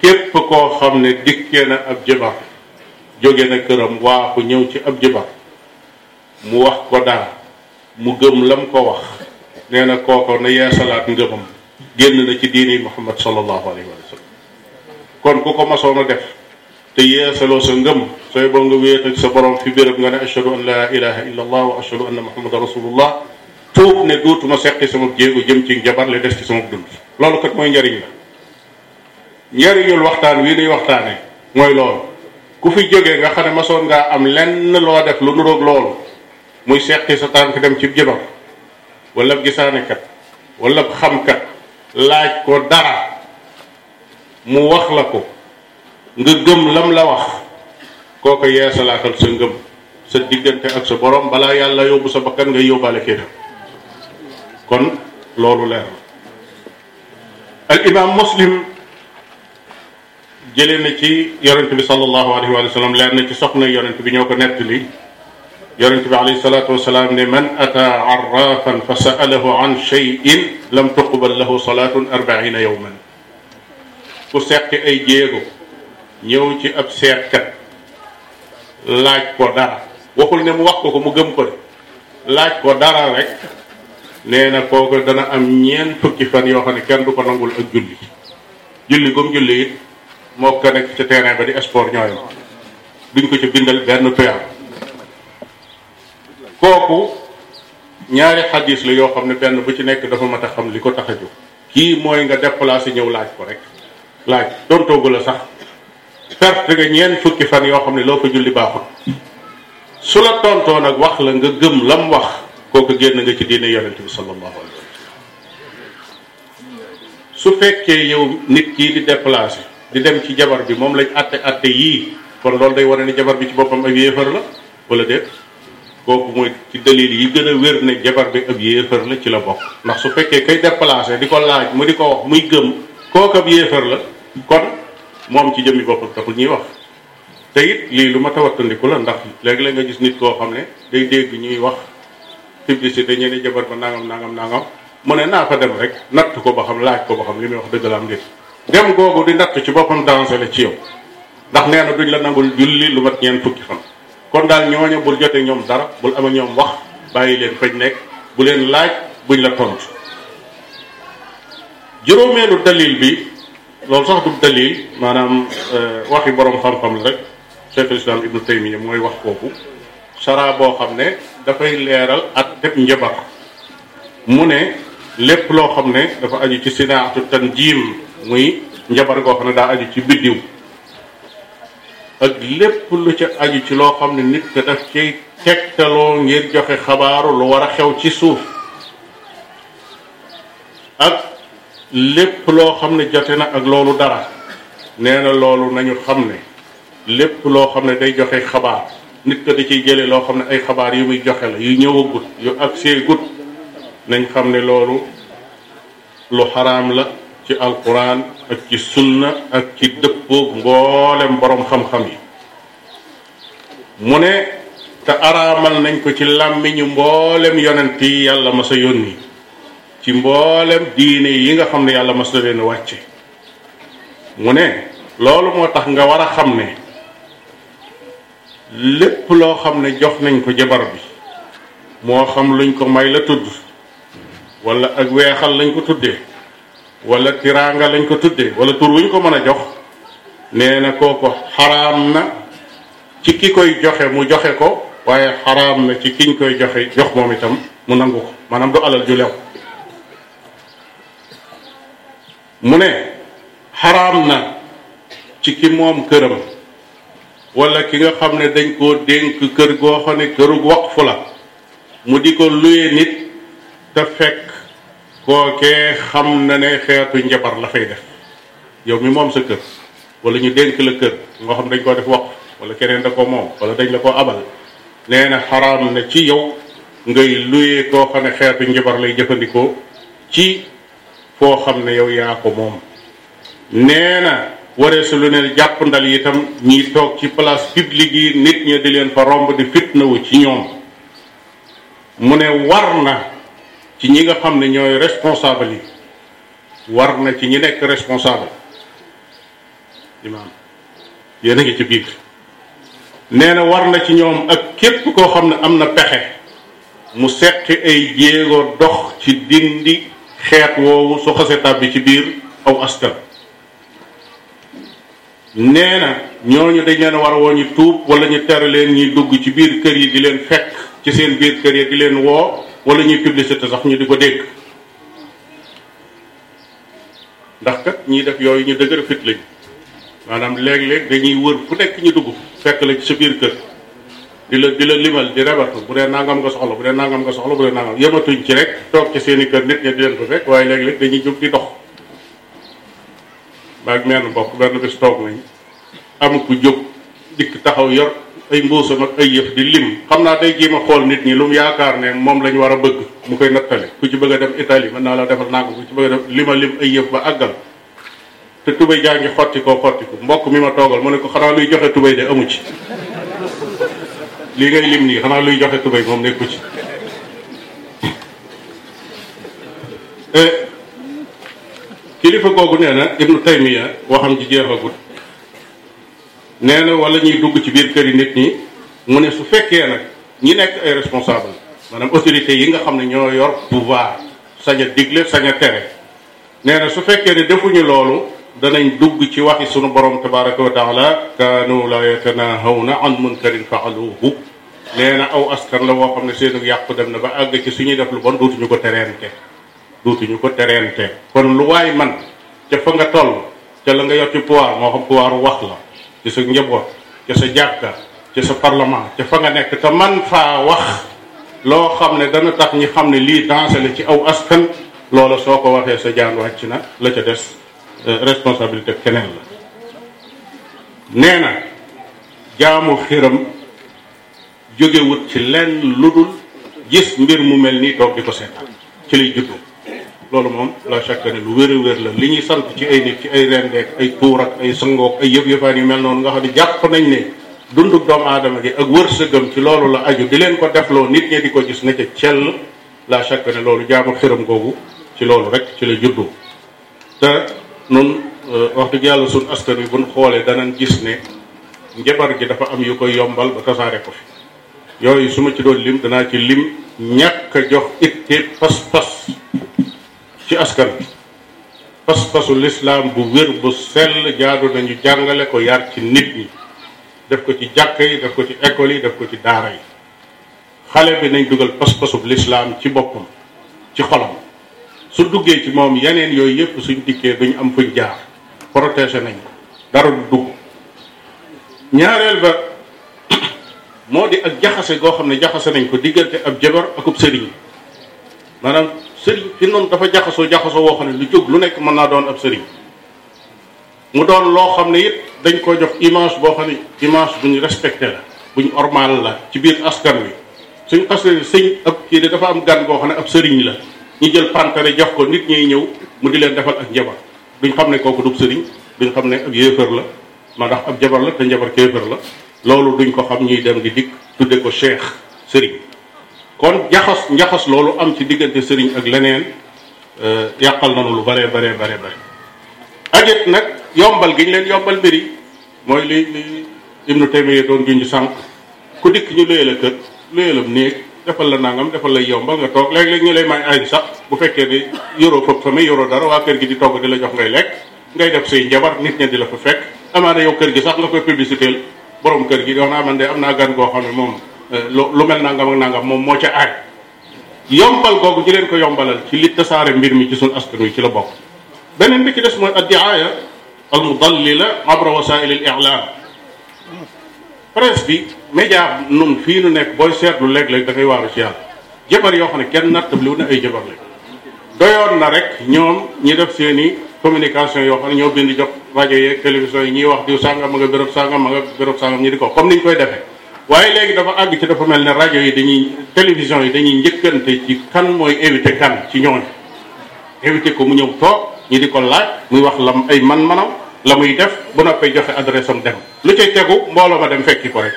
képp koo xam ne dikkee na ab jibar jóge na këram waaxu ñëw ci ab jibar mu wax ko dara mu gëm lam ko wax nee na kooko na yeesalaat ngëmam génn na ci diini muhammad sallallahu alayhi wa sallam kon ku ko masoon a def te yeesaloo sa ngëm sooy boo nga wéet ak sa borom fi béréb nga ne ashhadu an la ilaha illa allah wa ashhadu anna muhammadan rasulullah tuub ne duutuma seqi sama jéego jëm ci njabar li des ci sama dund loolu kat mooy njariñ la njariñul waxtaan wii nuy waxtaane mooy loolu ku fi jógee nga xam ne masoon ngaa am lenn loo def lu nuroog loolu muy seqi sa tànk dem ci jëbam wala gisaanekat wala xamkat laaj ko dara mu wax la ko nga gëm lam la wax kooko yeesalaatal sa ngëm sa diggante ak sa borom balaa yàlla yóbbu sa bakkan ngay yóbbaale kéetam kon loolu leer la al imam muslim jëlee na ci yonent bi sallallahu alayhi wa sallam leer na ci soxna yonent bi ñoo ko nettali yonent bi alayhi salatu wasalaam ne man ata arrafan fa sa'alahu an shay'in lam tuqbal lahu salatun arbaina yawman ku seqi ay jéego ñëw ci ab seetkat laaj ko dara waxul ne mu wax ko ko mu gëm ko de laaj ko dara rek nee na kooku dana am ñeent fukki fan yoo xam ne kenn du ko nangul ak julli julli gum julli it moo ko nekk ca terrain ba di sport ñooyam duñ ko ci bindal benn tuyaab kooku ñaari xadis la yoo xam ne benn bu ci nekk dafa mat a xam li ko tax a jóg kii mooy nga déplacé ñëw laaj ko rek laaj tontoogu la sax perte nga ñeent fukki fan yoo xam ne loo ko julli baaxul su la tontoo nag wax la nga gëm lam wax kooku génn nga ci diine yonente bi sallallahu alayhi wa sallam su fekkee yow nit kii di déplacé di dem ci jabar bi moom lañ atte atte yii kon loolu day wane ne jabar bi ci boppam ak yéefar la wala déet kooku mooy ci dalil yi gën a wér ne jabar bi ab yéefar la ci la bokk ndax su fekkee kay déplacé di ko laaj mu di ko wax muy gëm kooku ab yéefar la kon moom ci jëmmi boppam taxul ñuy wax te it lii lu ma tawattandiku la ndax léeg-léeg nga gis nit koo xam ne day dégg ñuy wax publicité ñu ne jabar ba nangam nangam nangam mu ne naa fa dem rek natt ko ba xam laaj ko ba xam li muy wax dëgg la am déet dem googu di natt ci boppam danger la ci yow ndax nee na duñ la nangul julli lu mat ñeent fukki fan kon daal ñooña bul jotee ñoom dara bul ama ñoom wax bàyyi leen fañ nekk bu leen laaj buñ la tontu juróomeelu dalil bi loolu sax du dalil maanaam waxi borom xam-xam la rek cheikh islam ibnu taymiya mooy wax kooku sara boo xam ne dafay leeral ak def njabar mu ne lépp loo xam ne dafa aju ci sinaatu tanjiim muy njabar goo xam ne daa aju ci biddiw ak lépp lu ca aju ci loo xam ne nit ka daf ci tegtaloo ngir joxe xabaaru lu war a xew ci suuf ak lépp loo xam ne jote na ak loolu dara nee na loolu nañu xam ne lépp loo xam ne day joxe xabaar nit ko da ciy jëlee loo xam ne ay xabaar yu muy joxe la yu ñëwagut yu ak seegut nañ xam ne loolu lu xaraam la ci alquran ak ci sunna ak ci dëppoog mboolem borom xam-xam yi mu ne te araamal nañ ko ci làmmiñu mboolem yonent yi yàlla mas a yónni ci mboolem diine yi nga xam ne yàlla mas na leen wàcce mu ne loolu moo tax nga war a xam ne lépp loo xam ne jox nañ ko jabar bi moo xam luñ ko may la tudd wala ak weexal lañ ko tuddee wala tiraanga lañ ko tuddee wala tur wuñ ko mën a jox nee na kooku xaraam na ci ki koy joxe mu joxe ko waaye xaraam na ci kiñ koy joxe jox moom itam mu nangu ko maanaam du alal ju lew mu ne xaraam na ci ki moom këram wala ki nga xam ne dañ koo dénk kër goo xam ne këru waqfu la mu di ko luye nit te fekk kookee xam na ne xeetu njabar la fay def yow mi moom sa kër wala ñu dénk la kër nga xam dañ koo def waqf wala keneen da ko moom wala dañ la ko abal nee na xaraam na ci yow ngay luye koo xam ne xeetu njabar lay jëfandikoo ci foo xam ne yow yaa ko moom nee na waree su lu ne jàpp ndal itam ñiy toog ci place publique yi nit ñi di leen fa romb di fitnawu ci ñoom mu ne war na ci ñi nga xam ne ñooy responsable yi war na ci ñi nekk responsable imaam yéen a ngi ci biir nee na war na ci ñoom ak képp koo xam ne am na pexe mu seqi ay jéego dox ci dindi xeet woowu su xasee tàbbi ci biir aw askan nee na ñooñu dañ leen war a woo ñu tuub wala ñu tere leen ñuy dugg ci biir kër yi di leen fekk ci seen biir kër yi di leen woo wala ñuy publicité sax ñu di ko dégg ndax kat ñiy def yooyu ñu dëgër fit lañ maanaam léeg-léeg dañuy wër fu nekk ñu dugg fekk la ci sa biir kër di la di la limal di rebatu bu dee nangam nga soxla bu dee nangam nga soxla bu dee nangam yematuñ ci rek toog ci seen i kër nit ña di leen ko fekk waaye léeg-léeg dañuy jóg di dox baag menn mbokk benn bis toog nañ am ku jóg dikk taxaw yor ay mbuusam ak ay yëf di lim xam naa day jéem a xool nit ñi lu mu yaakaar ne moom lañ war a bëgg mu koy nattale ku ci bëgg a dem Italie mën naa la defal naa ko ku ci bëgg a dem lima lim ay yëf ba àggal te tubéy jaa ngi xotti koo xotti ko mbokk mi ma toogal mu ne ko xanaa luy joxe tubéy de amu ci lii ngay lim nii xanaa luy joxe tubéy moom nekku ci kilifa googu nee na ibnu taymiya waxam ji jeexagut nee na wala ñuy dugg ci biir kër yi nit ñi mu ne su fekkee nag ñi nekk ay responsable maanaam autorité yi nga xam ne ñoo yor pouvoir sañ a digle sañ a tere nee na su fekkee ne defuñu loolu danañ dugg ci waxi sunu borom tabaraka wa taala kaanu la yatanahawna an munkarin faaluhu nee na aw askan la woo xam ne seenu yàqu dem na ba àgg ci suñuy def lu bon dootuñu ko tereente duutuñu ko tereente kon lu waay man ca fa nga toll ca la nga yor ci pouvoir moo xam pouvoir wax la ci sa njaboot ca sa jàkka ca sa parlement ca fa nga nekk te man faa wax loo xam ne dana tax ñi xam ne lii dansé la ci aw askan loola soo ko waxee sa jaan wàcc na la ca des responsabilité keneen la nee na jaamu xiram jógewut ci lenn lu dul gis mbir mu mel nii toog di ko seetaan ci lay juddoo loolu moom la chaque année lu wér a wér la li ñuy sant ci ay nit ci ay rendeek ay tuur ak ay sangook ay yëf yëfaan yu mel noonu nga xam ne jàpp nañ ne dundub doomu aadama gi ak wërsëgam ci loolu la aju di leen ko defloo nit ñi di ko gis ne ca cell la chaque année loolu jaamu xiram googu ci loolu rek ci la juddoo te nun wax dëgg yàlla suñ askan wi buñ xoolee danañ gis ne njabar gi dafa am yu koy yombal ba tasaare ko fi yooyu su ma ci doon lim danaa ci lim ñàkk a jox itte pas-pas ci askan bi pas-pasu lislaam bu wér bu sell jaadu nañu jàngale ko yar ci nit ñi def ko ci jàkka yi def ko ci école yi def ko ci daara yi xale bi nañ dugal pas-pasub lislaam ci boppam ci xolam su duggee ci moom yeneen yooyu yëpp suñ dikkee duñ am fuñ jaar protéger nañ ko dara du dugg ñaareel ba moo di ak jaxase goo xam ne jaxase nañ ko diggante ab jabar akub sëriñ maanaam sëriñ fi noonu dafa jaxasoo jaxasoo woo xam ne lu jóg lu nekk mën naa doon ab sëriñ mu doon loo xam ne it dañ ko jox image boo xam ne image bu ñu respecté la bu ñu ormal la ci biir askan wi suñ xasee sëñ ab kii de dafa am gan boo xam ne ab sëriñ la ñu jël pantare jox ko nit ñuy ñëw mu di leen defal ak njabar duñ xam ne kooku dub sëriñ duñ xam ne ab yéefar la ma ndax ab jabar la te njabar kéefar la loolu duñ ko xam ñuy dem di dikk tudde ko cheikh sëriñ kon jaxas njaxas loolu am ci diggante sëriñ ak leneen yàqal nanu lu bare bare bare bare ak it nag yombal gi ñu leen yombal mbir yi mooy li li Ibnu Taymiya doon junj sànq ku dikk ñu luyee la kër luyee la néeg defal la nangam defal la yombal nga toog léeg-léeg ñu lay may añ sax bu fekkee ni yoroo foofu famille yoroo dara waa kër gi di togg di la jox ngay lekk ngay def say njabar nit ña di la fa fekk amaana yow kër gi sax nga koy publicité borom kër gi di wax naa man de am naa gan goo xam ne moom lu mel nangam ak nangam moom moo ca aay yombal googu ñu leen ko yombalal ci li tasaare mbir mi ci suñ askan wi ci la bokk beneen bi ci des mooy addiaaya al mudallila abra wasail al i'lam presse bi média nun fii nu nekk booy seetlu léeg-léeg da ngay waaru ci yàlla jabar yoo xam ne kenn nattabliwu na ay jabar lañ doyoon na rek ñoom ñi def seen i communication yoo xam ne ñoo bind jox rajo yeeg télévision yi ñuy wax diw sàngam ma nga béréb sàngam ma nga béréb sàngam ñi di ko comme ni ñu koy defee waaye léegi dafa àgg ci dafa mel ne rajo yi dañuy télévision yi dañuy njëkkante ci kan mooy invité kan ci ñooñu invité ko mu ñëw toog ñu di ko laaj muy wax lam ay man-manam la muy def bu noppee joxe adresse am dem lu cay tegu mbooloo ma dem fekki ko rek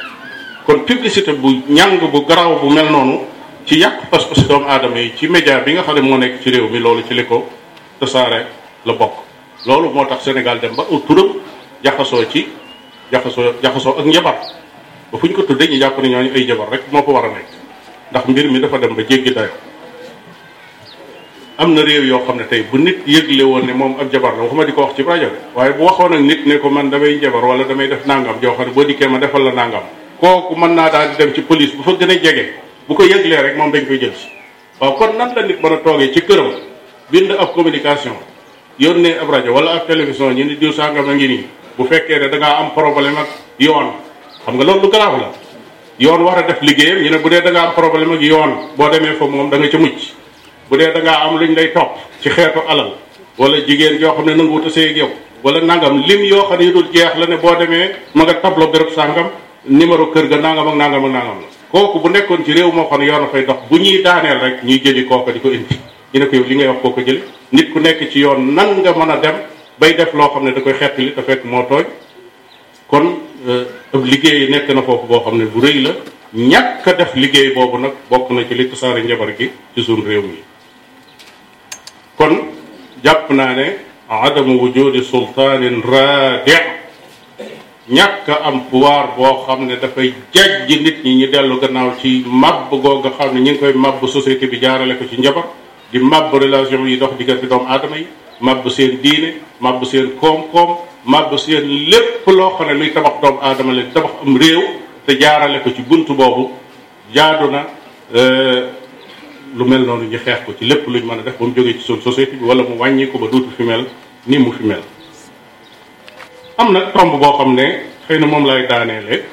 kon publicité bu ñàng bu garaaw bu mel noonu ci yàq pas-pas doomu aadama yi ci média bi nga xam ne moo nekk ci réew mi loolu ci li ko tasaare la bokk loolu moo tax Sénégal dem ba aw turam jaxasoo ci jaxasoo jaxasoo ak njabar ba fu ñu ko tuddee ñu jàpp ne ñooñu ay jabar rek moo ko war a nekk ndax mbir mi dafa dem ba jéggi dayo am na réew yoo xam ne tey bu nit yëgle woon ne moom ab jabar la waxuma di ko wax ci rajo de waaye bu waxoon ak nit ne ko man damay jabar wala damay def nangam joo xam ne boo dikkee ma defal la nangam kooku mën naa daal di dem ci police bu fa gën a jege bu ko yëglee rek moom dañ koy jël si waaw kon nan la nit mën a toogee ci këram bind ab communication yónnee ab rajo wala ab télévision ñu ni diw sàngam a ngi nii bu fekkee ne da ngaa am problème ak yoon xam nga loolu lu garaaw la yoon war a def liggéeyam ñu ne bu dee da ngaa am problème ak yoon boo demee fa moom da nga ca mucc bu dee da ngaa am luñ lay topp ci xeetu alal wala jigéen yoo xam ne nanguwut a sëy ak yow wala nangam lim yoo xam ne yu dul jeex la ne boo demee ma nga tableau béréb sàngam numéro kër ga nangam ak nangam ak nangam la kooku bu nekkoon ci réew moo xam ne yoon a fay dox bu ñuy daaneel rek ñuy jëli kooka di ko indi ñu ne ko yow li ngay wax kooka jëli nit ku nekk ci yoon nan nga mën a dem bay def loo xam ne da koy xettali te fekk moo tooñ kon ab liggéey nekk na foofu boo xam ne bu rëy la ñàkk a def liggéey boobu nag bokk na ci li tasaare njabar gi ci suñu réew mi kon jàpp naa ne adamu wujudi sultaanin raadi ñàkk am pouvoir boo xam ne dafay jajj nit ñi ñu dellu gannaaw ci màbb googa xam ne ñu ngi koy màbb société bi jaarale ko ci njabar di màbb relation yi dox diggante doomu aadama yi màbb seen diine màbb seen koom-koom màbb seen lépp loo xam ne luy tabax doomu aadama la tabax am réew te jaarale ko ci bunt boobu jaadu na lu mel noonu ñu xeex ko ci lépp luñ mën a def ba mu jógee ci suñu société bi wala mu wàññi ko ba duutu fi mel ni mu fi mel am nag tomb boo xam ne xëy na moom lay daaneele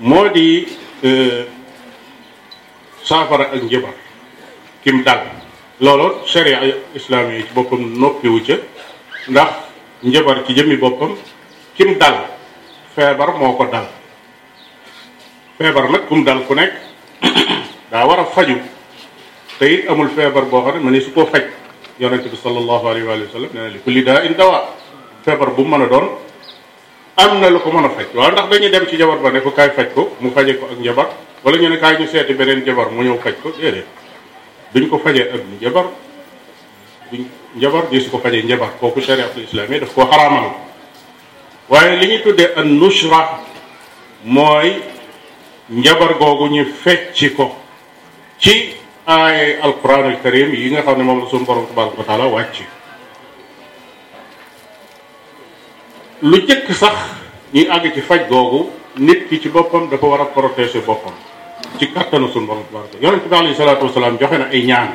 moo di saafara ak njëbar kim dal loolu sharia islaam yi ci boppam noppiwu ca ndax njëbar ci jëmmi boppam kim dal feebar moo ko dal feebar nag kum dal ku nekk daa war a faju te it amul feebar boo xam ne ma ne su koo faj yonente bi sallallahu alayhi wa sallam nee na li kulli daa in dawa feebar bu mën a doon am na lu ko mën a faj waaw ndax dañuy dem ci jabar ba ne ko kaay faj ko mu faje ko ak njabar wala ñu ne kaay ñu seeti beneen jabar mu ñëw faj ko déedéet duñ ko fajee ak njabar duñ njabar di su ko fajee njabar kooku chariatul islamiyya daf koo xaraamal waaye li ñu tuddee an nushra mooy njabar googu ñu fecci ko ci ay alquran al karim yi nga xam ne moom la suñu borom tabaraka wa taala wàcc lu jëkk sax ñuy àgg ci faj googu nit ki ci boppam dafa war a protéger boppam ci kattanu suñu borom tabaraka yonente bi alayhi salaatu wasalaam joxe na ay ñaan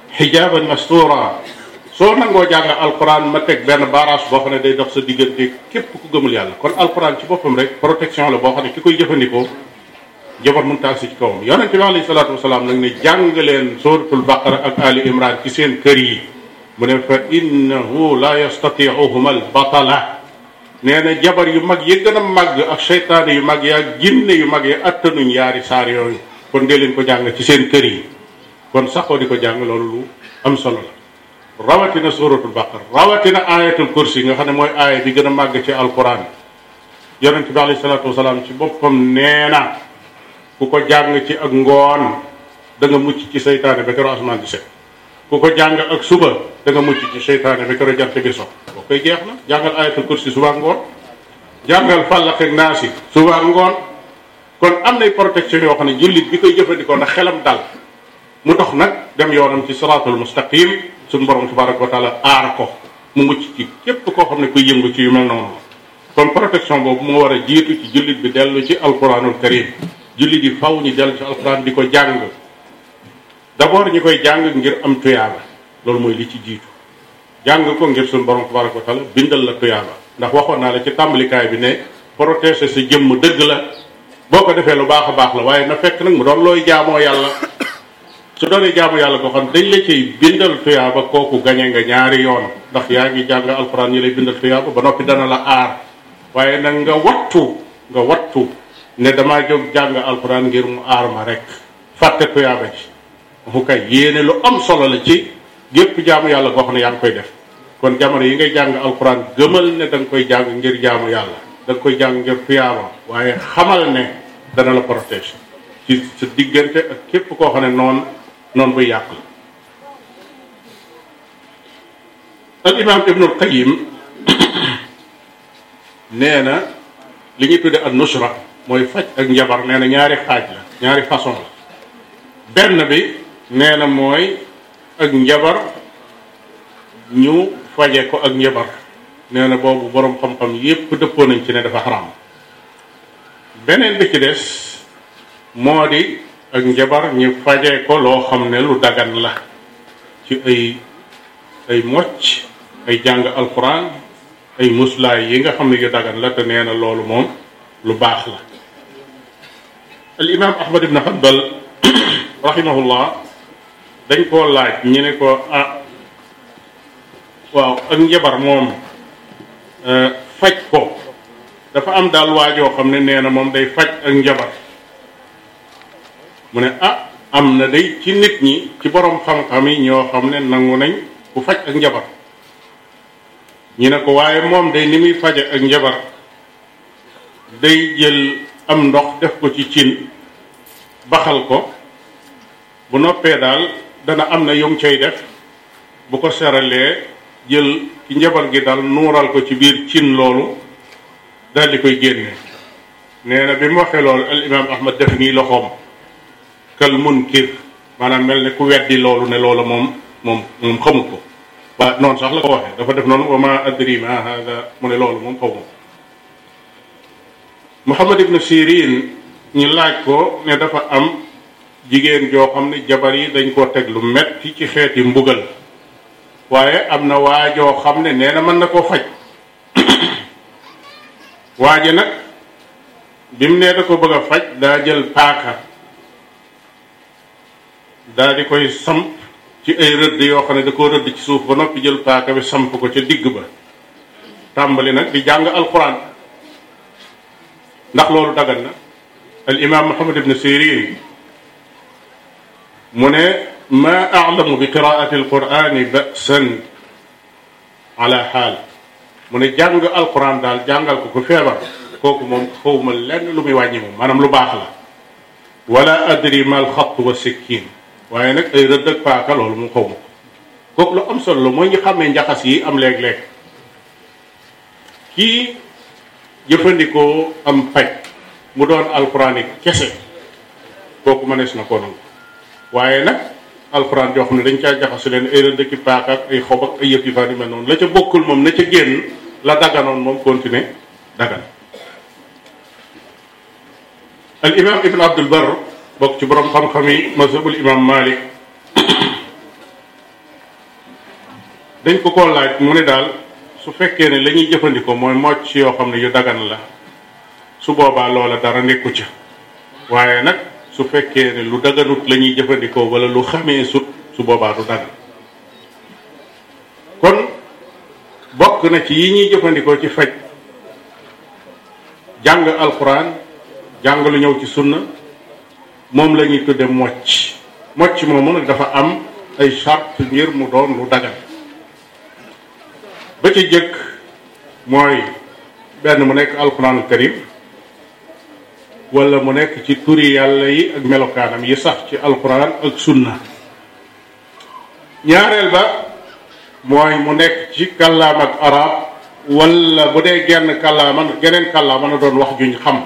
xijaaban mastura soo nangoo jàng alquran ma teg benn barrage boo xam ne day dox sa diggante képp ku gëmul yàlla kon alquran ci boppam rek protection la boo xam ne ki koy jëfandikoo jabar mun taasi ci kawam yonente bi alayhi salaatu wasalaam nag ne jàng leen suratul baqara ak ali imran ci seen kër yi mu ne fa innahu la yastatiuhuma al batala nee na jabar yu mag yi gën a màgg ak seytaane yu mag yi ak jinne yu mag yi attanuñ yaari saar yooyu kon dee leen ko jàng ci seen kër yi kon saxoo di ko jàng loolu lu am solo la rawatina suratul baqara rawatina ayatul kursi nga xam ne mooy aaya bi gën a màgg ci alquran yonent bi alayhi salaatu wasalaam ci boppam nee na ku ko jàng ci ak ngoon da nga mucc ci seytaane ba keroog asmaan di set ku ko jàng ak suba da nga mucc ci seytaane ba keroog jant bi so boo koy jeex na jàngal ayatul kursi suba ngoon jàngal fàllaq ak naasi suba ngoon kon am nay protection yoo xam ne jullit bi koy jëfandikoo ndax xelam dal mu dox nag dem yoonam ci siraatul mustaqim suñu borom tabaraka wa taala aar ko mu mucc ci képp koo xam ne kuy yëngu ci yu mel noonu kon protection boobu moo war a jiitu ci jullit bi dellu ci alquranul karim jullit yi faw ñu dellu ci alquran di ko jàng d'abord ñi koy jàng ngir am tuyaaba loolu mooy li ci jiitu jàng ko ngir suñu borom tabaraka wa taala bindal la tuyaaba ndax waxoon naa la ci tàmbalikaay bi ne protéger sa jëmm dëgg la boo ko defee lu baax a baax la waaye na fekk nag mu doon looy jaamoo yàlla su doonee jaamu yàlla koo xam dañ la ciy bindal tuyaaba kooku gañe nga ñaari yoon ndax yaa ngi jàng alxuraan yi lay bindal tuyaaba ba noppi dana la aar waaye nag nga wattu nga wattu ne damaa jóg jàng alxuraan ngir mu aar ma rek fàtte tuyaaba ji bu kay yéene lu am solo la ci gépp jaamu yàlla goo xam ne yaa ngi koy def kon jamono yi ngay jàng alxuraan gëmal ne da nga koy jàng ngir jaamu yàlla da nga koy jàng ngir tuyaaba waaye xamal ne dana la protéger ci sa diggante ak képp koo xam ne noonu noonu buy yàq la al imam ibnul qayim nee na li ñu tudde ak nusra mooy faj ak njabar nee na ñaari xaaj la ñaari façon la benn bi nee na mooy ak njabar ñu faje ko ak njabar nee na boobu boroom xam-xam yépp dëppoo nañ ci ne dafa xaraam beneen bi ci des moo di ak njabar ñu faje ko loo xam ne lu dagan la ci ay ay mocc ay jàng alquran ay muslaay yi nga xam ne yu dagan la te nee na loolu moom lu baax la al imam ahmad ibn hanbal rahimahullah dañ koo laaj ñu ne ko ah waaw ak njabar moom faj ko dafa am daal waajoo xam ne nee na moom day faj ak njabar mu ne ah am na day ci nit ñi ci borom xam-xam yi ñoo xam ne nangu nañ ku faj ak njabar ñu ne ko waaye moom day ni muy faje ak njabar day jël am ndox def ko ci cin baxal ko bu noppee daal dana am na yom cay def bu ko seralee jël ci njabar gi daal nuural ko ci biir cin loolu daal di koy génne nee na bi mu waxee loolu al imaam ahmad def nii loxoom kal munkir maanaam mel ne ku weddi loolu ne loola moom moom moom xamu ko waa noonu sax la ko waxee dafa def noonu wa ma adri ma hada mu ne loolu moom xaw ma ko Muhammad ibnu Sirin ñu laaj ko ne dafa am jigéen joo xam ne jabar yi dañ koo teg lu metti ci xeeti mbugal waaye am na waa joo xam ne nee na mën na koo faj waaje nag bi mu ne da ko bëgg a faj daa jël paaka daa di koy samp ci ay rëdd yoo xam ne da koo rëdd ci suuf ba noppi jël paaka bi samp ko ca digg ba tàmbali nag di jàng alquran ndax loolu dagan na al imam muhammad ibn sirin mu ne ma alamu bi qiraati alqurani basan ala xaal mu ne jàng alquran daal jàngal ko ku feebar kooku moom xawma lenn lu muy wàññi moom maanaam lu baax la wala adri mal xatt wa sikkin waaye nag ay rëdd ak paaka loolu mu xawma ko kooku lu am solo la mooy ñu xàmmee njaxas yi am léeg-léeg kii jëfandikoo am paj mu doon alxuraan yi kese kooku mënees na ko nangu waaye nag alxuraan joo xam ne dañ caa jaxase leen ay rëdd ki paaka ak ay xob ak ay yëf yi fa di mel noonu la ca bokkul moom na ca génn la daganoon moom continuer dagan al imam ibn abdul bar bokk ci borom xam-xam yi mazhabul imam malik dañ ko ko laaj mu ne daal su fekkee ne la ñuy jëfandikoo mooy mocc yoo xam ne yu dagan la su boobaa loola dara nekku ca waaye nag su fekkee ne lu daganut la ñuy jëfandikoo wala lu xamee sut su boobaa du dagan kon bokk na ci yi ñuy jëfandikoo ci faj jàng alquran jàng lu ñëw ci sunna moom la ñuy tudde mocc mocc moomu nag dafa am ay charte ngir mu doon lu dagal ba ci jëkk mooy benn mu nekk alxuraanul karim wala mu nekk ci turi yàlla yi ak melokaanam yi sax ci alxuraan ak sunna ñaareel ba mooy mu nekk ci kàllaam ak arab wala bu dee genn kàllaama geneen kàllaama na doon wax juñ xam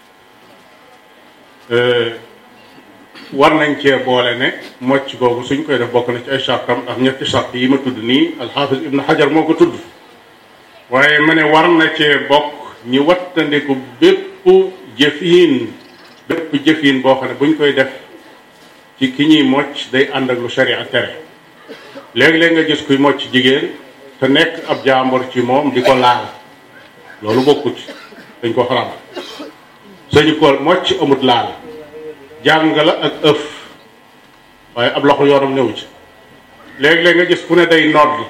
war nañ cee boole ne mocc boobu suñ koy def bokk na ci ay sàrtam ndax ñetti sàrt yi ma tudd nii alxaafis ibnu xajar moo ko tudd waaye ma ne war na cee bokk ñi wattandiku bépp jëfiin bépp jëfiin boo xam ne buñ koy def ci ki ñuy mocc day ànd ak lu sharia tere léeg-léeg nga gis kuy mocc jigéen te nekk ab jaambur ci moom di ko laal loolu bokku ci dañ ko xaraamal sëñu kool mocc amut laal jàng la ak ëf waaye ab loxo yoonam newu ci léeg-léeg nga gis ku ne day nodd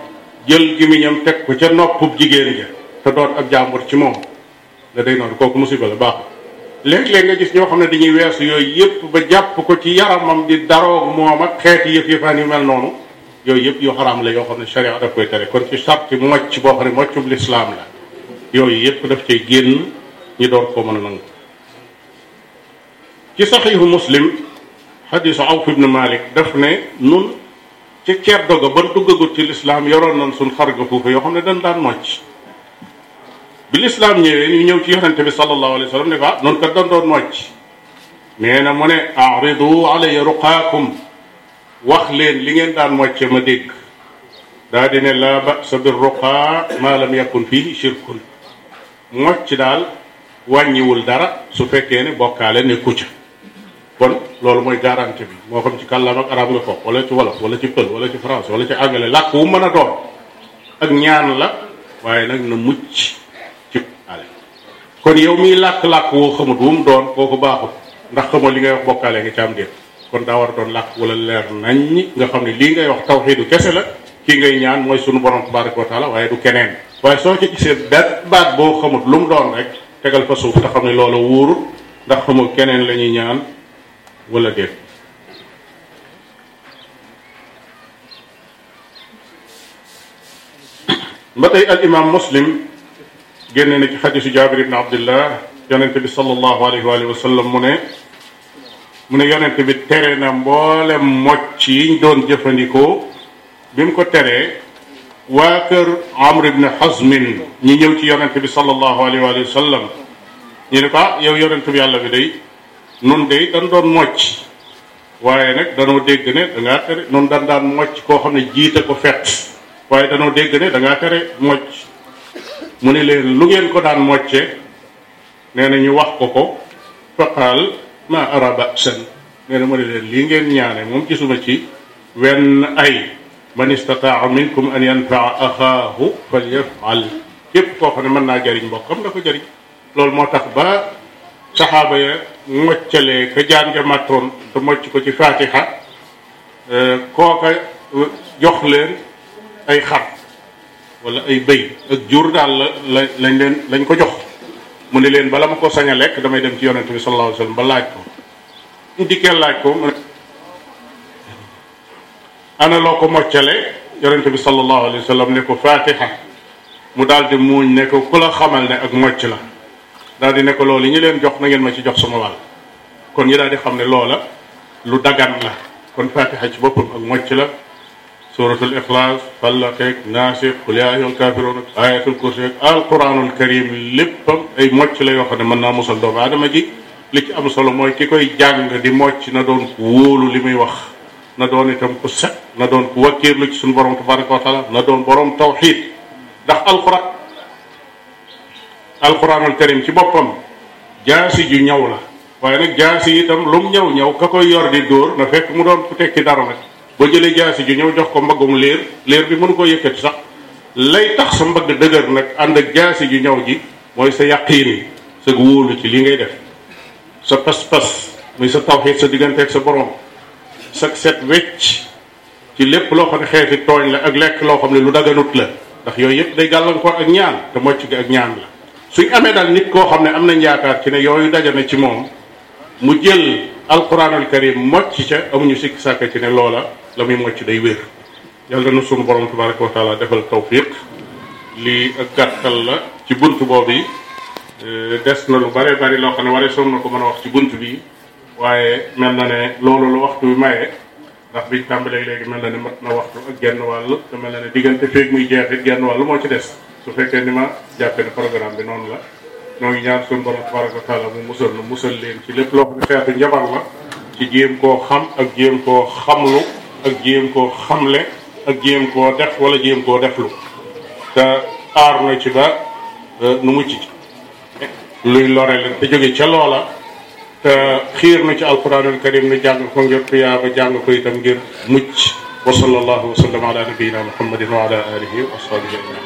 jël gimiñam teg ko ca noppub jigéen ja te doon ak jàmbur ci moom ne day nodd kooku musiba la baaxul léeg-léeg nga gis ñoo xam ne dañuy weesu yooyu yépp ba jàpp ko ci yaramam di daroog moom ak xeeti yëf yëfaan yu mel noonu yooyu yëpp yu xaraam la yoo xam ne sharia daf koy tere kon ci sarti mocc boo xam ne moccum lislaam la yooyu yëpp daf cay génn ñu door koo mën a nangu ci saxiixu muslim xadiisu awf ibnu malik daf ne nun ci ceddo ga ban duggagut ci lislaam yoroon nañ suñ xar ga foofu yoo xam ne dañ daan mocc bi lislaam ñëwee ñu ñëw ci yonente bi sallallahu alayhi wa sallam ne ko ah noonu kat doon doon mocc nee na mu ne aridu alayya ruqaakum wax leen li ngeen daan mocce ma dégg daa di ne laa ba sa bir ruqaa maa lam yakun fii shirkun mocc daal wàññiwul dara su fekkee ne bokkaale ne kucca kon loolu mooy garantie bi moo xam ci kàllaam ak arab nga ko wala ci wolof wala ci pël wala ci français wala ci anglais làkk wu mën a doon ak ñaan la waaye nag na mucc ci bokkaale kon yow miy làkk-làkk woo xamut wu mu doon kooku baaxut ndax xamoo li ngay wax bokkaale nga ci am déet kon daa war a doon làkk wala leer nañ ñi nga xam ne lii ngay wax tawxiidu kese la kii ngay ñaan mooy sunu borom tabaraka wa taala waaye du keneen waaye soo ci gisee benn baat boo xamut lu mu doon rek tegal fa suuf te xam ne loola wóorut ndax xamul keneen la ñuy ñaan wala déet ba tey al imam muslim génne na ci xadisu jaabir ibn abdillah yonente bi sallallahu alayhi wa sallam mu ne mu ne yonent bi tere na mboolem mocc yiñ doon jëfandikoo bi mu ko teree waa kër Amr ibn Hazmin ñi ñëw ci yonent bi sallallahu alayhi wa sallam ñu ne ko ah yow yonent bi yàlla bi day nun day dañ doon mocc waaye nag danoo dégg ne da ngaa tere nun dan daan mocc koo xam ne jiite ko fet waaye danoo dégg ne da ngaa tere mocc mu ne leen lu ngeen ko daan mocce nee na ñu wax ko ko faqaal ma ara ba'san nee na mu ne leen lii ngeen ñaane moom gisuma ci wenn ay man istataa minkum an yanfaa axaahu fal yafal képp koo xam ne mën naa jariñ mbokkam na ko jariñ loolu moo tax ba saxaaba ya moccalee ka jaan ja màttoon te mocc ko ci faatiha kooka jox leen ay xar wala ay bëy ak jur daal la la lañ leen lañ ko jox mu ne leen bala ma ko sañ a lekk damay dem ci yonente bi sallallahu alayhi wa sallam ba laaj ko ñu dikkee laaj ko mu ne ana loo ko moccale yonente bi sallallahu alayhi wa sallam ne ko fatiha mu daal di muuñ ne ko ku la xamal ne ak mocc la daal di ne ko loolu yi ñu leen jox na ngeen ma ci jox sama wàll kon ñi daal di xam ne loola lu dagan la kon fatiha ci boppam ak mocc la suratul ixlaas fallaqeeg naasix qul yaa ayyuhal kaafiruun ak ayatul kursi ak alquranul karim léppam ay mocc la yoo xam ne mën naa musal doomu aadama ji li ci am solo mooy ki koy jàng di mocc na doon ku wóolu li muy wax na doon itam ku set na doon ku wakkiirlu ci suñu borom tabaraka wa taala na doon borom tawxiid ndax alquran alquranul karim ci boppam jaasi ju ñaw la waaye nag jaasi itam lu mu ñaw ñaw ka koy yor di dóor na fekk mu doon ku tekki dara nag boo jëlee jaasi ju ñëw jox ko mbaggum liir liir bi mënu koo yëkkati sax lay tax sa mbagg dëgër nag ànd ak jaasi ju ñëw ji mooy sa yaqiin sa wóolu ci li ngay def sa pas-pas muy sa tawxiid sa diggante ak sa borom sa set wecc ci lépp loo xam ne xeeti tooñ la ak lekk loo xam ne lu daganut la ndax yooyu yëpp day gàllankoor ak ñaan te mocc gi ak ñaan la suñ amee daal nit koo xam ne am nañ yaakaar ci ne yooyu dajana ci moom mu jël alquran al karim mocc ca amuñu sikk sàkk ci ne loola la muy mocc day wér yàlla na sunu borom tabaraka wa taala defal tawfiq lii ak gàttal la ci bunt boobu yi des na lu bare bari loo xam ne waree soon na ko mën a wax ci bunt bi waaye mel na ne loolu la waxtu bi maye ndax biñ tàmbalee léegi mel na ni mat na waxtu ak genn wàll te mel na ne diggante feeg muy jeex it genn wàll moo ci des su fekkee ni ma jàppee ne programme bi noonu la ñoo ngi ñaan suñu borom tabaraka wa taala mu musal nu musal leen ci lépp loo xam ne xeetu njabar la ci jéem koo xam ak jéem koo xamlu ak jéem koo xamle ak jéem koo def wala jéem koo deflu te aar na ci ba nu mucc ci luy lore leen te jóge ca loola te xiir nu ci alquranul karim nu jàng ko ngir tuyaaba jàng ko itam ngir mucc wa sallallahu wa sallam ala nabiyina muhammadin wa ala alihi wa sahbihi ajmain